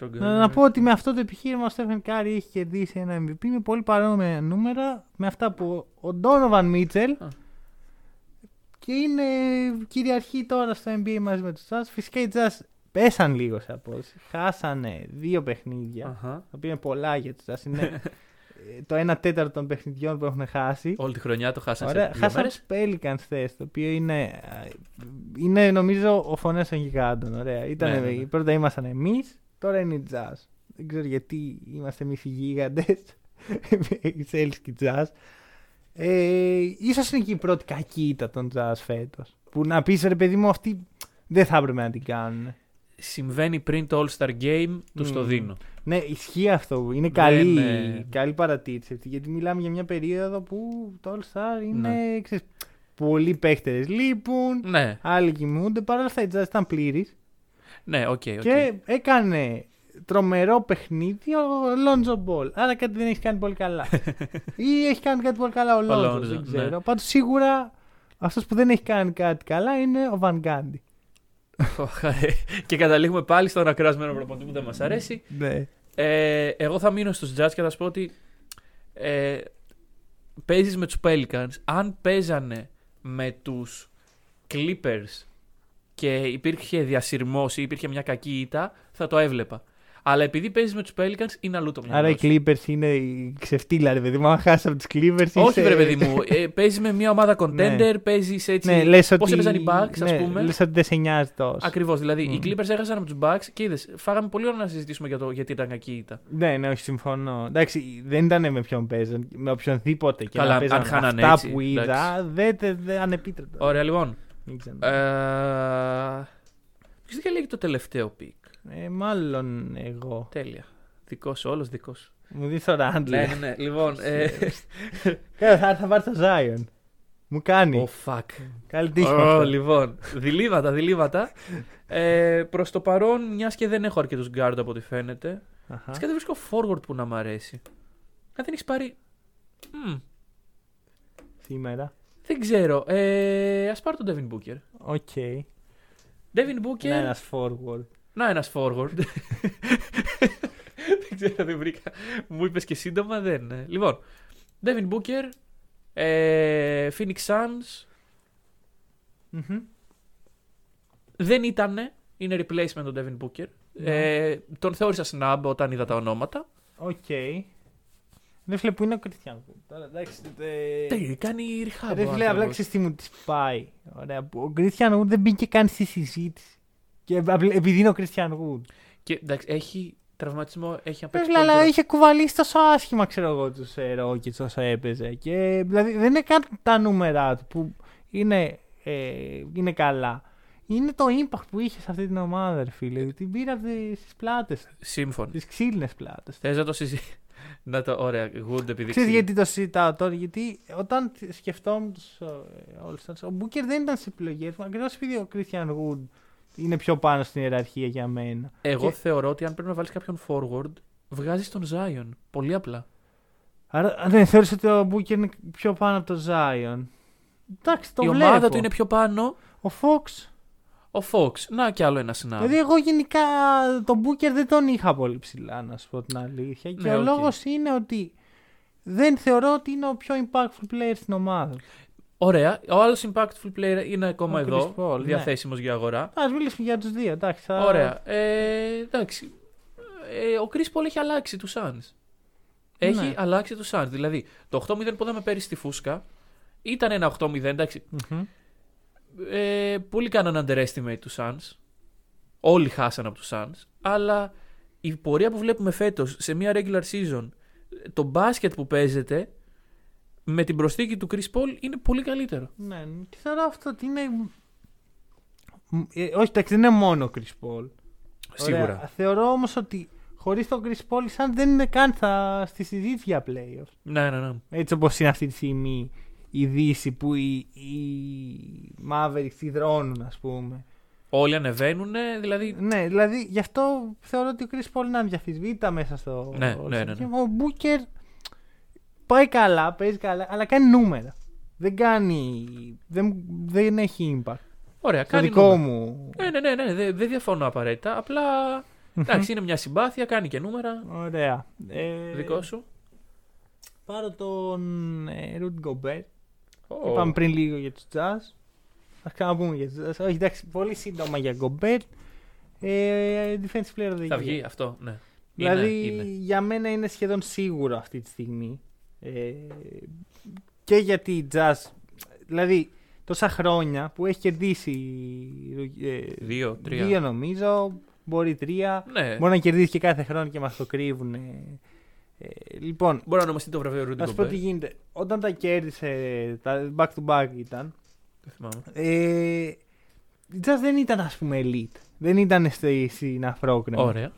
Τον Να, να πω ότι με αυτό το επιχείρημα ο Στέφεν Κάρι έχει κερδίσει ένα MVP με πολύ παρόμοια νούμερα με αυτά που ο Ντόνοβαν Μίτσελ Α. και είναι κυριαρχή τώρα στο NBA μαζί με τους Jazz. Φυσικά οι Jazz πέσαν λίγο σε απόδοση. Χάσανε δύο παιχνίδια. Αχα. Τα οποία είναι πολλά για τους Jazz. Είναι ε, το 1 τέταρτο των παιχνιδιών που έχουν χάσει. Όλη τη χρονιά το χάσανε Ωραία, σε δύο χάσαν μέρες. τους Pelicans θες, το οποίο είναι, ε, είναι νομίζω ο φωνές των γιγάντων. Ωραία. Ήτανε, Ναι, ναι, ναι. Πρώτα ήμασταν εμείς, τώρα είναι οι Jazz. Δεν ξέρω γιατί είμαστε εμείς οι γίγαντες, οι Celtics και οι Jazz. Ε, ίσως είναι και η πρώτη κακή ήττα των Jazz φέτος. Που να πεις ρε παιδί μου αυτοί δεν θα έπρεπε να την κάνουν. Συμβαίνει πριν το All Star Game, τους το Μμμ. δίνω. Ναι, ισχύει αυτό. Είναι καλή, ε, καλή παρατήρηση αυτή. Γιατί μιλάμε για μια περίοδο που το All Star είναι. Ναι. Ξέρεις, πολλοί παίχτες λείπουν. Ναι, Άλλοι κοιμούνται. Παρ' όλα αυτά η Jazz ήταν πλήρης. Ναι, οκ. οκ. Και έκανε τρομερό παιχνίδι ο Λόντζο Μπολ. Άρα κάτι δεν έχεις κάνει πολύ καλά. Ή έχει κάνει κάτι πολύ καλά ο Λόντζο. Lonzo, Δεν ναι. ξέρω. Πάντως σίγουρα αυτός που δεν έχει κάνει κάτι καλά είναι ο Βαν Γκάντι. και καταλήγουμε πάλι στον αγαπημένο προπονητή που δεν μας αρέσει. Ναι. Ε, εγώ θα μείνω στους Jazz και θα σου πω ότι ε, παίζεις με τους Pelicans. Αν παίζανε με τους Clippers και υπήρχε διασυρμός ή υπήρχε μια κακή ήττα, θα το έβλεπα. Αλλά επειδή παίζεις με τους Pelicans, είναι αλλού το μυαλό Άρα οι σου. Clippers είναι η ξεφτύλα, ρε παιδί μου. Αν χάσεις από τους Clippers. Όχι, είσαι- βρε παιδί μου. Ε, παίζει με μια ομάδα contender, Ναι. παίζεις έτσι. Ναι, λες Πώς ότι... έπαιζαν οι Bucks, ας ναι, πούμε. Λες ότι δεν σε νοιάζει τόσο. Ακριβώς. Δηλαδή, οι Μμ. Clippers έχασαν από τους Bucks και είδες. Φάγαμε πολύ ώρα να συζητήσουμε για το γιατί ήταν κακή η ήττα. Ναι, ναι, όχι, συμφωνώ. Εντάξει, δεν ήταν με ποιον παίζαν, με οποιονδήποτε και Καλά, να παίζαν αν χάνανε αυτά έτσι, που είδα, εντάξει. δεν δεν- δεν ανεπίτρεπτο. Ωραία, λοιπόν. Δεν ξέρω. Ε, Ποιος διαλέγει το τελευταίο pick; Ε, μάλλον εγώ. Τέλεια. Δικός σου, όλος δικός σου. Μου 'δωσες το Ράντλε. ναι, ναι, ναι. Λοιπόν. ε, Καλά, θα, θα πάρει το Zion. Μου κάνει. Oh fuck. Καλή τύχη. με Ω, αυτό. λοιπόν, διλήμματα, διλήμματα. Ε, Προς το παρόν, μιας και δεν έχω αρκετούς guard από ό,τι φαίνεται. Αχα. Φυσικά δεν βρίσκω forward που να μ' αρέσει. Αν δεν έχεις πάρει. Μμ, Σήμερα. Δεν ξέρω. Ε, Θα πάρω τον Devin Booker. Οκ. Devin Booker. Να ένας forward. Να ένας forward. δεν ξέρω, δεν βρήκα. Μου είπες και σύντομα, δεν. ε. Λοιπόν, Devin Booker, ε, Phoenix Suns, Μμμ. δεν ήτανε. Είναι replacement τον Devin Booker. Ε, τον θεώρησα snub όταν είδα τα ονόματα. Οκ. Δεν φίλε που είναι ο Christian. Τώρα εντάξει. ε, Τι, κάνει rehab. Ρε ο φίλε, απλά άνθρωπος. ξέρεις τι μου τη πάει. Ωραία. που Ο Christian Wood δεν μπήκε καν στη συζήτηση. Και απλά- επειδή είναι ο Christian Wood. Και εντάξει, έχει τραυματισμό, έχει Ρε παίξει φίλε, πολύ αλλά καιρό. είχε κουβαλήσει τόσο άσχημα, ξέρω εγώ, τους ε, Rockets όσο έπαιζε. Και δηλαδή δεν είναι καν τα νούμερα του που είναι, ε, είναι καλά. Είναι το impact που είχε σε αυτή την ομάδα, ρε φίλε. Την πήρα στι πλάτες. Σύμφωνο. Τις ξύλινες πλάτες. Θες να το συζητήσουμε. Να το, ωραία, good επειδή. Ξέρεις ξέρει. γιατί το συζητάω τώρα, γιατί όταν σκεφτόμουν τους ε, All Stars, ο Μπούκερ δεν ήταν σε επιλογές μου, ακριβώς επειδή ο Christian Wood είναι πιο πάνω στην ιεραρχία για μένα. Εγώ Και- θεωρώ ότι αν πρέπει να βάλεις κάποιον forward, βγάζεις τον Zion. Πολύ απλά. Άρα αν δεν θεωρείς ότι ο Μπούκερ είναι πιο πάνω από το Zion. Εντάξει, το Η βλέπω. ομάδα του είναι πιο πάνω. Ο Fox. Ο Fox. Να κι άλλο ένα snub. Δηλαδή εγώ γενικά τον Μπούκερ δεν τον είχα πολύ ψηλά, να σου πω την αλήθεια. Και Ναι, ο οκ. λόγος είναι ότι δεν θεωρώ ότι είναι ο πιο impactful player στην ομάδα. Ωραία. Ο άλλος impactful player είναι ακόμα Ο εδώ. Chris Paul, ναι. Διαθέσιμος για αγορά. Ας μιλήσουμε για τους δύο, εντάξει. Θα... Ωραία. Ε, εντάξει. Ε, ο Chris Paul έχει αλλάξει τους Suns. Έχει Ναι. αλλάξει τους Suns. Δηλαδή, το 8-0 που είδαμε πέρυσι στη Φούσκα ήταν ένα 8-0. Εντάξει, Μμμ. Ε, πολλοί κάναν underestimate τους Suns. Όλοι χάσαν από τους Suns. Αλλά η πορεία που βλέπουμε φέτος σε μια regular season, το μπάσκετ που παίζεται με την προσθήκη του Chris Paul είναι πολύ καλύτερο. Ναι, και θεωρώ αυτό ότι είναι. Ε, όχι, εντάξει, δεν είναι μόνο ο Chris Paul. Σίγουρα. Ωραία. Θεωρώ όμως ότι χωρίς τον Chris Paul, σαν δεν είναι καν θα, στη συζήτηση για playoffs. Ναι, ναι, ναι. Έτσι όπως είναι αυτή τη στιγμή η Δύση που οι, οι Mavericks υδρώνουν, ας πούμε. Όλοι ανεβαίνουν, δηλαδή. Ναι, δηλαδή γι' αυτό θεωρώ ότι ο Chris Paul είναι αδιαφυσβήτητα μέσα στο. Ναι, All-Star ναι, ναι, ναι. Game. Ο Booker πάει καλά, παίζει καλά, αλλά κάνει νούμερα. Δεν κάνει. Δεν, δεν έχει impact. Ωραία, Το κάνει δικό νούμερα. μου. Ναι, ναι, ναι, ναι, δεν δεν διαφωνώ απαραίτητα. Απλά. Εντάξει, είναι μια συμπάθεια, κάνει και νούμερα. Ωραία. Ε, Δικό σου. Πάρω τον ε, Rudy Gobert. Ω, Είπαμε πριν λίγο για τους Jazz. Α ξαναπούμε για τους Jazz. Όχι, εντάξει, πολύ σύντομα για Gobert. Ε, defensive player of the Θα year. βγει αυτό, ναι. Δηλαδή είναι, είναι. για μένα είναι σχεδόν σίγουρο αυτή τη στιγμή. Ε, και γιατί η Jazz, δηλαδή τόσα χρόνια που έχει κερδίσει ε, Δύο, τρία. δύο νομίζω, μπορεί τρία, Ναι, μπορεί να κερδίσει και κάθε χρόνο και μας το κρύβουν. Ε, ε, λοιπόν, μπορεί να ονομαστεί το βραβείο Rudy να σου πω τι Gobert. γίνεται. Όταν τα κέρδισε, τα back to back ήταν, Δεν θυμάμαι. ε, η Jazz δεν ήταν ας πούμε elite. Δεν ήταν στη- στην αφρόκρεμη. Ωραία.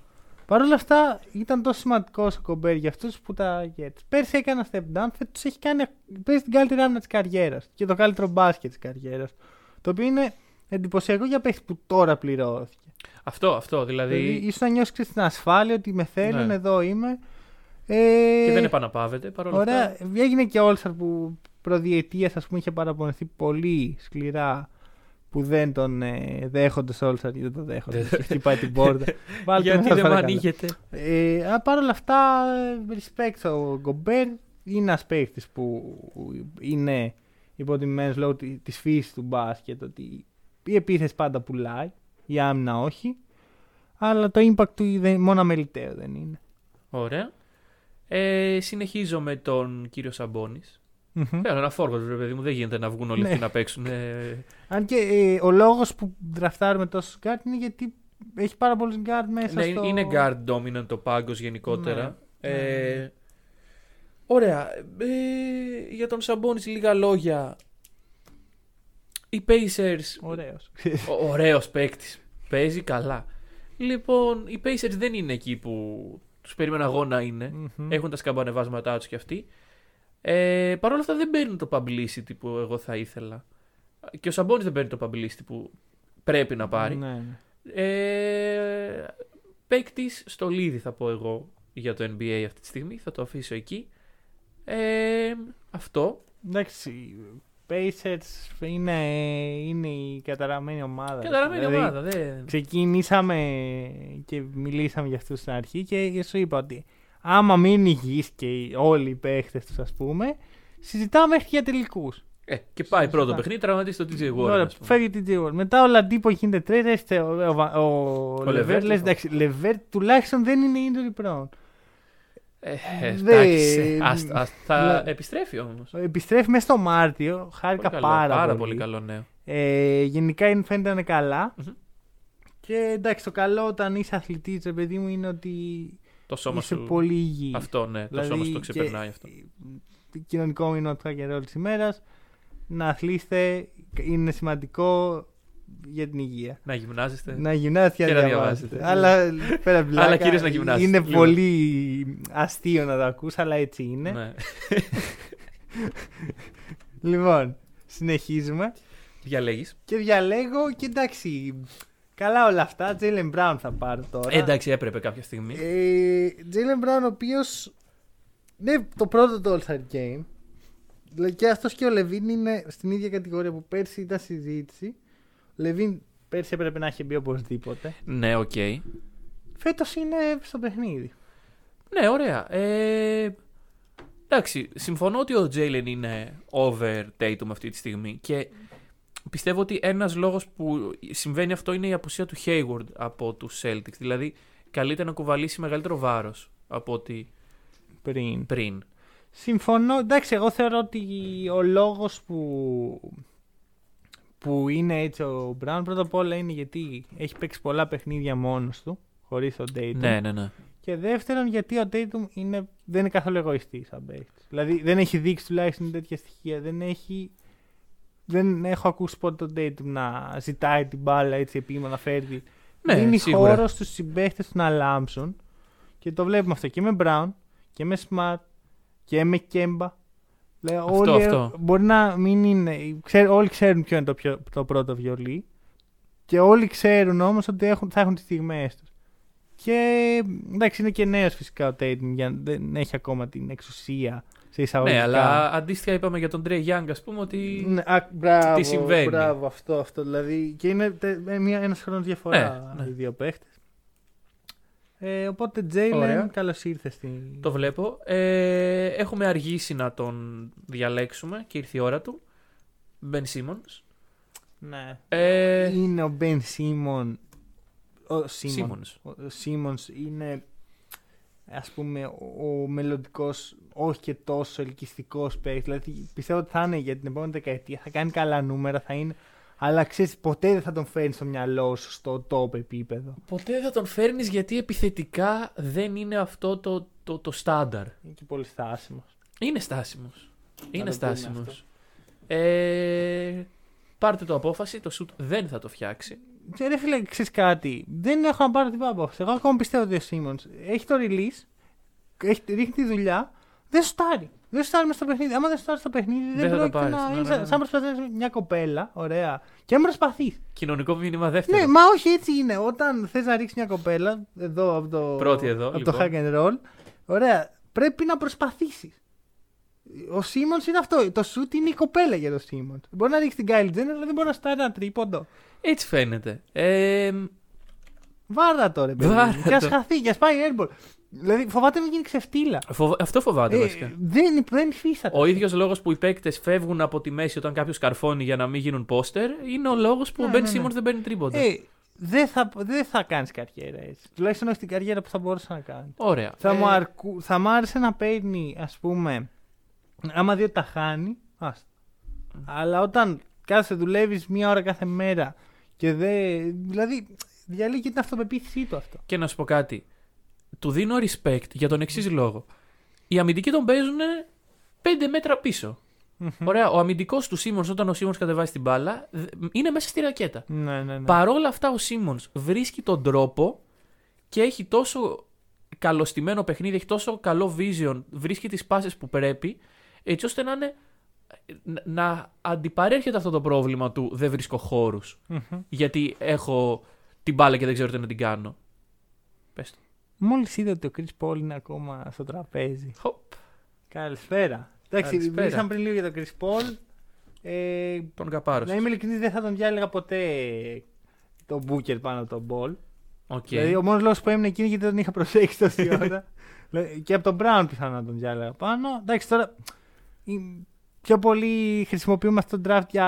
Παρ' όλα αυτά ήταν τόσο σημαντικό ο Κομπέρ για αυτούς που τα κέρδισε. Πέρσι έκανε step down, φέτος έχει κάνει. Παίζει την καλύτερη άμυνα της καριέρας και το καλύτερο μπάσκετ της καριέρας. Το οποίο είναι εντυπωσιακό για παίχτη που τώρα πληρώθηκε. Αυτό, αυτό. Δηλαδή. Δηλαδή, ίσως να νιώσεις την ασφάλεια ότι με θέλουν, Ναι. εδώ είμαι. Ε, Και δεν επαναπαύεται παρόλα Ωραία. αυτά. Έγινε και ο Όλσαρ που προδιετίας, ας πούμε, είχε παραπονεθεί πολύ σκληρά που δεν τον ε, δέχονται σε Όλσαρ ή δεν τον δέχονται. Δεν- και χτυπάει την πόρτα. Βάλτε Γιατί μέσα, δεν με παρακαλώ. ανοίγεται. Ε, α, παρ' όλα αυτά, ε, respect ο Γκομπέρ. Είναι ένας παίχτη που είναι υποτιμημένος λόγω τη της φύσης του μπάσκετ. Ότι η επίθεση πάντα πουλάει, η άμυνα όχι. Αλλά το impact του δεν, μόνο αμεληταίο δεν είναι. Ωραία. Ε, συνεχίζω με τον κύριο Σαμπόνη. Μμμ. Θέλω ένα forward, ρε παιδί μου. Δεν γίνεται να βγουν όλοι Ναι. αυτοί να παίξουν. Ε, Αν και ε, ο λόγος που δραφτάρουμε τόσο guard είναι γιατί έχει πάρα πολλούς guard μέσα ναι, στο... είναι guard dominant το πάγκος γενικότερα. Ναι. Ε, Ναι. Ωραία. Ε, για τον Σαμπόνι λίγα λόγια. Οι Pacers. Ωραίος. Ωραίος παίκτης. Παίζει καλά. Λοιπόν, οι Pacers δεν είναι εκεί που τους περίμενα εγώ να είναι. Μμμ. Έχουν τα σκαμπανεβάσματά τους κι αυτοί. Ε, Παρ' όλα αυτά δεν παίρνουν το publicity που εγώ θα ήθελα. Και ο Σαμπόνι δεν παίρνει το publicity που πρέπει να πάρει. Ναι, ναι. Ε, Παίκτης στο λίδι θα πω εγώ για το NBA αυτή τη στιγμή. Θα το αφήσω εκεί. Ε, αυτό. Εντάξει, οι Pacers είναι, είναι η καταραμένη ομάδα. Καταραμένη Δηλαδή, ομάδα. Δεν... Ξεκινήσαμε και μιλήσαμε για αυτούς στην αρχή και σου είπα ότι άμα μείνει υγιείς και οι- όλοι οι παίχτες τους ας πούμε, συζητάμε μέχρι για τελικούς. Ε, και πάει Σωστά. πρώτο παιχνίδι, τραυματίζεις το TJ Warren. Ωραία, ας πούμε. φεύγει την Τζίγουρ. Μετά ο Λαντίπο γίνεται τρέτα, έρχεται ο, ο, ο, Λεβέρ, Λεβέρ, λες τι εντάξει, Λεβέρ τουλάχιστον δεν είναι injury prone. Ε, ε, Δε- εντάξει, ας- ας- θα Λα- επιστρέφει όμως. Επιστρέφει μέσα στο Μάρτιο, χάρηκα πάρα, πάρα πολύ. πολύ καλό νέο. Ε, γενικά είναι- φαίνεται να είναι καλά. Μμμ. Και εντάξει, το καλό όταν είσαι αθλητής, ρε παιδί μου, είναι ότι Το σώμα είσαι σου. πολύ υγιής. Αυτό, ναι, το σώμα σου το ξεπερνάει αυτό. Κοινωνικό μήνυμα του hacker όλης της ημέρα. Να αθλείστε είναι σημαντικό για την υγεία. Να γυμνάζεστε. Να γυμνάζετε και Και να να διαβάζετε. διαβάζετε. Αλλά πέρα από πλάκα, Αλλά κυρίως να γυμνάζετε. Είναι Λοιπόν. πολύ αστείο να το ακούς, αλλά έτσι είναι. Ναι. Λοιπόν, συνεχίζουμε. Διαλέγεις. Και διαλέγω και εντάξει. Καλά όλα αυτά. Τζέιλεν Μπράουν θα πάρω τώρα. Ε, εντάξει, έπρεπε κάποια στιγμή. Τζέιλεν Μπράουν, ο οποίος. Ναι, το πρώτο το All Star Game. Δηλαδή Και αυτός και ο Λεβίν είναι στην ίδια κατηγορία που πέρσι ήταν συζήτηση. Ο Λεβίν πέρσι έπρεπε να έχει μπει οπωσδήποτε. Ναι, οκ. Φέτος είναι στο παιχνίδι. Ναι, ωραία. Ε, εντάξει, συμφωνώ ότι ο Τζέιλεν είναι over Tatum αυτή τη στιγμή και πιστεύω ότι ένας λόγος που συμβαίνει αυτό είναι η απουσία του Hayward από τους Celtics. Δηλαδή, καλείται να κουβαλήσει μεγαλύτερο βάρος από ότι Πριν. πριν. Συμφωνώ. Εντάξει, εγώ θεωρώ ότι ο λόγος που, που είναι έτσι ο Μπράουν πρώτα απ' όλα είναι γιατί έχει παίξει πολλά παιχνίδια μόνος του, χωρίς τον Tatum. Ναι, ναι, ναι. Και δεύτερον, γιατί ο Tatum είναι, δεν είναι καθόλου εγωιστής σαν παίκτη. Δηλαδή δεν έχει δείξει τουλάχιστον τέτοια στοιχεία. Δεν έχει. Δεν έχω ακούσει ποτέ τον Tatum να ζητάει την μπάλα έτσι επίμονα να φέρει. Ναι, Δίνει σίγουρα. χώρο στους συμπαίχτες του να λάμψουν. Και το βλέπουμε αυτό και με Brown και με Smart και με Kemba. Λέει, Αυτό, όλοι, αυτό. Μπορεί να μην είναι. Ξέρ, όλοι ξέρουν ποιο είναι το, πιο, το πρώτο βιολί. Και όλοι ξέρουν όμως ότι έχουν, θα έχουν τις στιγμές τους. Και εντάξει, είναι και νέος φυσικά ο Tatum, για, δεν έχει ακόμα την εξουσία σε εισαγωγικά. Ναι, αλλά αντίστοιχα είπαμε για τον Trey Young, ας πούμε, ότι. Ναι, α, μπράβο, τι συμβαίνει. Μπράβο, αυτό, αυτό. Δηλαδή, και είναι τε- με μια, ένας χρόνος διαφορά Ναι, ναι. οι δύο παίχτες. Ε, οπότε, Ωραία. Τζέιλεν, καλώς ήρθες στην... Το βλέπω. Ε, έχουμε αργήσει να τον διαλέξουμε και ήρθε η ώρα του. Ben Simmons. Ναι. Ε, Είναι ο Μπεν Σίμον. Ο Σίμον. Simmons. Ο Σίμονς είναι, ας πούμε, ο, ο μελλοντικός, όχι και τόσο ελκυστικός παίκτης. Δηλαδή, πιστεύω ότι θα είναι για την επόμενη δεκαετία. Θα κάνει καλά νούμερα, θα είναι... Αλλά ξέρεις, ποτέ δεν θα τον φέρει στο μυαλό σου στο top επίπεδο. Ποτέ δεν θα τον φέρνεις γιατί επιθετικά δεν είναι αυτό το, το, το στάνταρ. Είναι και πολύ στάσιμος. Είναι στάσιμος. Είναι το πούμε στάσιμος. αυτό. Ε, πάρτε το απόφαση, το shoot δεν θα το φτιάξει. Και ρε φίλε, ξέρεις κάτι. Δεν έχω να πάρω την απόφαση. Εγώ ακόμα πιστεύω ότι ο Σίμον έχει το release, έχει, ρίχνει τη δουλειά, δεν σουτάρει. Δεν σουτάρει μέσα στο παιχνίδι. Άμα δεν σουτάρει στο παιχνίδι, δεν, Δεν θα το πρόκειται πάρεις. να. Ναι, είναι ναι, σαν- ναι. Σαν προσπαθείς μια κοπέλα, ωραία. Και αν προσπαθείς. Κοινωνικό μήνυμα δεύτερο. Ναι, μα όχι έτσι είναι. Όταν θες να ρίξεις μια κοπέλα, εδώ από το, Πρώτη εδώ, από λοιπόν. το hack and roll, ωραία, πρέπει να προσπαθήσεις. Ο Σίμον είναι αυτό. Το σουτ είναι η κοπέλα για τον Σίμον. Μπορεί να ρίξει την Κάιλ Τζένερ, αλλά δεν μπορεί να στάρει ένα τρίποντο. Έτσι φαίνεται. Ε, Βάρα το ρε παιδί. Βάρα μου. Και ας το. χαθεί, και ας πάει airball. Δηλαδή φοβάται να μην γίνει ξεφτύλα. φοβα- Αυτό φοβάται Ε, βασικά. δεν, δεν υφίσταται. Ο ίδιος λόγος που οι παίκτες φεύγουν από τη μέση όταν κάποιος καρφώνει για να μην γίνουν πόστερ είναι ο λόγος που Ναι, ο Μπεν ναι, ναι. Σίμονς δεν παίρνει τρίποντα. Ε, δεν θα, δεν θα κάνεις καριέρα έτσι. Τουλάχιστον όχι την καριέρα που θα μπορούσες να κάνεις. Ωραία. Θα, Ε, μου αρκού, θα μ' άρεσε να παίρνει, ας πούμε, άμα δει ότι τα χάνει, άστα. Αλλά όταν κάθεσαι, δουλεύεις μία ώρα κάθε μέρα και δεν. Δηλαδή, διαλύει και την αυτοπεποίθησή του αυτό. Και να σου πω κάτι. Του δίνω respect για τον εξής λόγο. Οι αμυντικοί τον παίζουν 5 μέτρα πίσω. Ωραία. Ο αμυντικός του Σίμον, όταν ο Σίμον κατεβάζει την μπάλα, δ- είναι μέσα στη ρακέτα. Ναι, ναι, ναι. Παρόλα αυτά, ο Σίμον βρίσκει τον τρόπο και έχει τόσο καλωστημένο παιχνίδι, έχει τόσο καλό vision, βρίσκει τις πάσει που πρέπει, έτσι ώστε να είναι. να- να αντιπαρέρχεται αυτό το πρόβλημα του δεν βρίσκω χώρους. Μμμ. Γιατί έχω την μπάλα και δεν ξέρω τι να την κάνω. Πες το. Μόλις είδε ότι ο Chris Paul είναι ακόμα στο τραπέζι. Χοπ. Καλησπέρα. Εντάξει, Καλησπέρα. μιλήσαμε πριν λίγο για τον Chris Paul. Ε, Τον καπάρο. να είμαι ειλικρινής, δεν θα τον διάλεγα ποτέ τον Booker πάνω από τον Ball. OK. Δηλαδή, ο μόνος λόγος που έμεινε εκεί είναι γιατί δεν τον είχα προσέξει τόση ώρα. Δηλαδή, και από τον Brown πιθανόν να τον διάλεγα πάνω. Εντάξει, τώρα η- πιο πολύ χρησιμοποιούμε αυτό το draft για,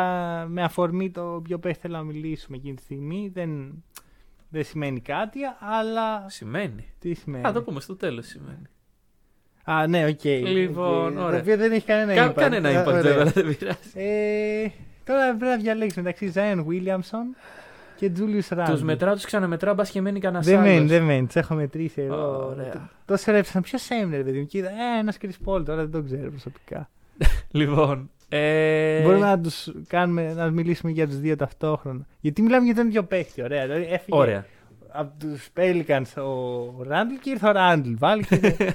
με αφορμή το ποιο παίχτη θέλω να μιλήσουμε εκείνη τη στιγμή. Δεν, δεν σημαίνει κάτι, αλλά. Σημαίνει. Τι σημαίνει; Θα το πούμε στο τέλος σημαίνει. Α, ναι, οκ. Λοιπόν, Οκ. ωραία. Το οποίο δεν έχει κανένα Κα- impact. Κανένα Ε, impact ωραία. βέβαια, δεν πειράζει. Ε, τώρα πρέπει να διαλέξει μεταξύ Zion Williamson και Julius Randle. Τους μετράω, τους ξαναμετράω, μπας και μένει κανένας Δεν άλλος. μένει, δεν μένει. Τι έχω μετρήσει εγώ. Ωραία. Τόσο ρε, ποιος έμεινε, ρε παιδί μου. Και είδα, ε, ένας Chris Paul, τώρα δεν τον ξέρω προσωπικά. Λοιπόν. Ε... Μπορούμε να τους κάνουμε, να μιλήσουμε για τους δύο ταυτόχρονα. Γιατί μιλάμε για τον ίδιο παίχτη, ωραία. Δηλαδή έφυγε Ωραία. από τους Pelicans ο Ράντλ και ήρθε ο Ράντλ. Βάλει και.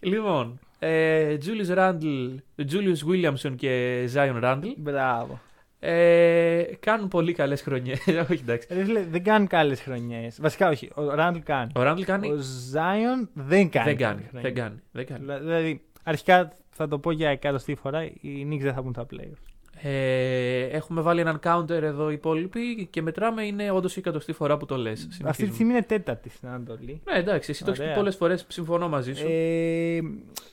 Λοιπόν. Ε, Julius Randle, Julius Williamson και Zion Randle Μπράβο. ε, κάνουν πολύ καλές χρονιές. Όχι εντάξει. Ρε φίλε, δεν κάνουν καλές χρονιές. Βασικά όχι. Ο Ράντλ κάνει. Ο Randle κάνει. Ο Zion δεν κάνει. δεν καλές κάνει. χρονιές. Δεν κάνει. Δεν κάνει. Δηλαδή, αρχικά θα το πω για εκατοστή φορά, οι Knicks δεν θα μπουν στα playoffs. Ε, έχουμε βάλει έναν counter εδώ οι υπόλοιποι και μετράμε είναι όντως η εκατοστή φορά που το λες. Αυτή τη στιγμή είναι τέταρτη στην Ανατολή. Ναι, εντάξει, εσύ το έχεις πει Ωραία. πολλές φορές. Συμφωνώ μαζί σου. Ε,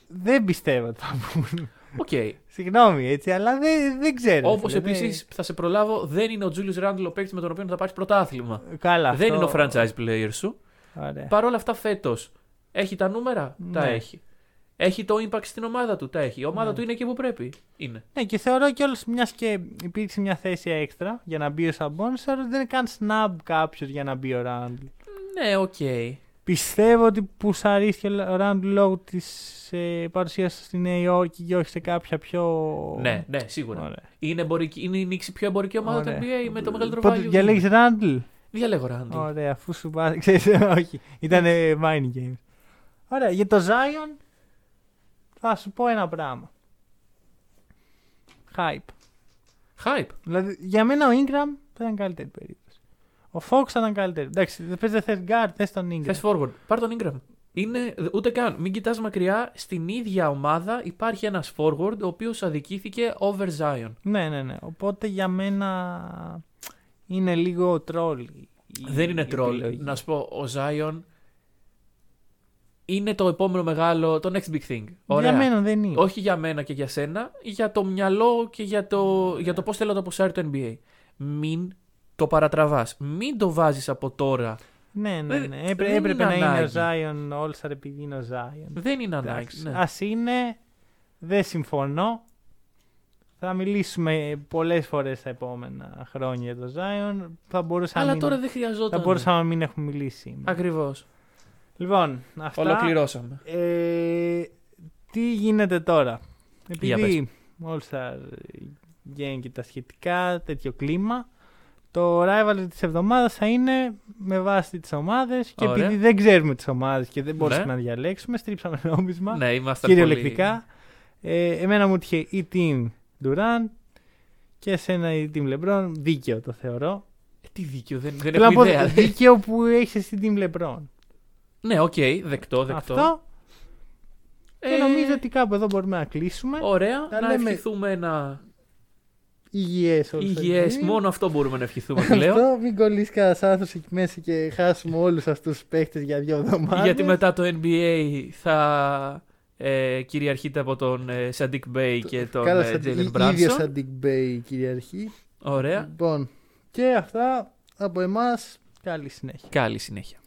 δεν πιστεύω ότι θα μπουν. Οκ. Συγγνώμη, έτσι, αλλά δεν, δεν ξέρω. Όπως φίλε, δεν- επίση θα σε προλάβω, δεν είναι ο Julius Randle ο παίκτης με τον οποίο θα πάρεις πρωτάθλημα. Καλά, Δεν αυτό- είναι ο franchise player σου. Ωραία. Παρ' όλα αυτά, φέτος έχει τα νούμερα, τα Ναι. έχει. Έχει το impact στην ομάδα του, τα έχει. Η ομάδα Ναι. του είναι εκεί που πρέπει. Είναι. Ναι, και θεωρώ κιόλας μιας και υπήρξε μια θέση έξτρα για να μπει ο Σαμπόνις, θεωρώ ότι δεν είναι καν snub κάποιος για να μπει ο Ράντλ. Ναι, οκ. Πιστεύω ότι πουσαρίστηκε ο Ράντλ λόγω της ε, παρουσίας του στη Νέα Υόρκη και όχι σε κάποια πιο. Ναι, ναι, σίγουρα. Ωραία. Είναι, εμπορική, είναι η Νίξη πιο εμπορική ομάδα Ωραία. του NBA με το μεγαλύτερο Πότε value. διαλέγεις Ράντλ; Διαλέγω Randle. Ωραία, αφού σου πάει. Ξέρεις, όχι. Ήταν ε, mining games. Ωραία, για το Zion θα σου πω ένα πράγμα. Hype. Hype. Δηλαδή, για μένα ο Ingram θα ήταν καλύτερη περίπτωση. Ο Fox θα ήταν καλύτερη. Εντάξει, δεν πες δεν θες guard, θες τον Ingram. Θες forward. Πάρ τον Ingram. Είναι, ούτε καν. Μην κοιτάς μακριά. Στην ίδια ομάδα υπάρχει ένας forward ο οποίος αδικήθηκε over Zion. Ναι, ναι, ναι. Οπότε για μένα είναι λίγο τρόλ. Δεν είναι troll. Να σου πω, ο Zion είναι το επόμενο μεγάλο, το next big thing. Ωραία. Για μένα δεν είναι. Όχι για μένα και για σένα, για το μυαλό και για το, για το πώς θέλω να το αποσάρει το NBA. Μην το παρατραβάς. Μην το βάζεις από τώρα. Ναι, ναι, Δεν- ναι. Έπρε- δεν έπρεπε είναι να είναι ο ανάγκη. Zion All-Star επειδή είναι ο Zion. Δεν είναι ανάγκη. Εντάξει, Ναι. Ας είναι, δεν συμφωνώ. Θα μιλήσουμε πολλές φορές τα επόμενα χρόνια για το Zion. Θα μπορούσαμε, Αλλά να τώρα μην, δεν χρειαζόταν. θα μπορούσαμε να μην έχουμε μιλήσει σήμερα. Ακριβώς. Λοιπόν, αυτά. Ολοκληρώσαμε. Ε, τι γίνεται τώρα; Για Επειδή All-Star Game και τα σχετικά, τέτοιο κλίμα, το rival της εβδομάδας θα είναι με βάση τις ομάδες και Ωραία. επειδή δεν ξέρουμε τις ομάδες και δεν μπορούσαμε Ναι. να διαλέξουμε, στρίψαμε νόμισμα. Ναι, είμαστε Κυριολεκτικά. Ε, εμένα μου έτυχε η team Durant και εσένα η team LeBron. Δίκαιο το θεωρώ. Ε, τι δίκιο, δεν, δεν Θέλω να έχω πω ιδέα. δίκαιο που έχεις εσύ team LeBron. Ναι, οκ, δεκτό, δεκτό. Αυτό. Και Ε, νομίζω ότι κάπου εδώ μπορούμε να κλείσουμε. Ωραία, Τα να λέμε- ευχηθούμε ένα Υγιές όλους υγιές, αυτοί. μόνο αυτό μπορούμε να ευχηθούμε πλέον. Αυτό μην κολλήσει κανένας άνθρωπος εκεί μέσα και χάσουμε όλους αυτούς τους παίχτες για δύο εβδομάδες. γιατί μετά το NBA θα ε, κυριαρχείται από τον ε, Σαντίκ Μπέι και τον Καλά, ε, σαν Τζέιλεν ίδιος Μπράνσον. σαν Saddiq Bey κυριαρχεί. Ωραία, Λοιπόν, και αυτά από εμάς. Καλή συνέχεια. καλή συνέχεια.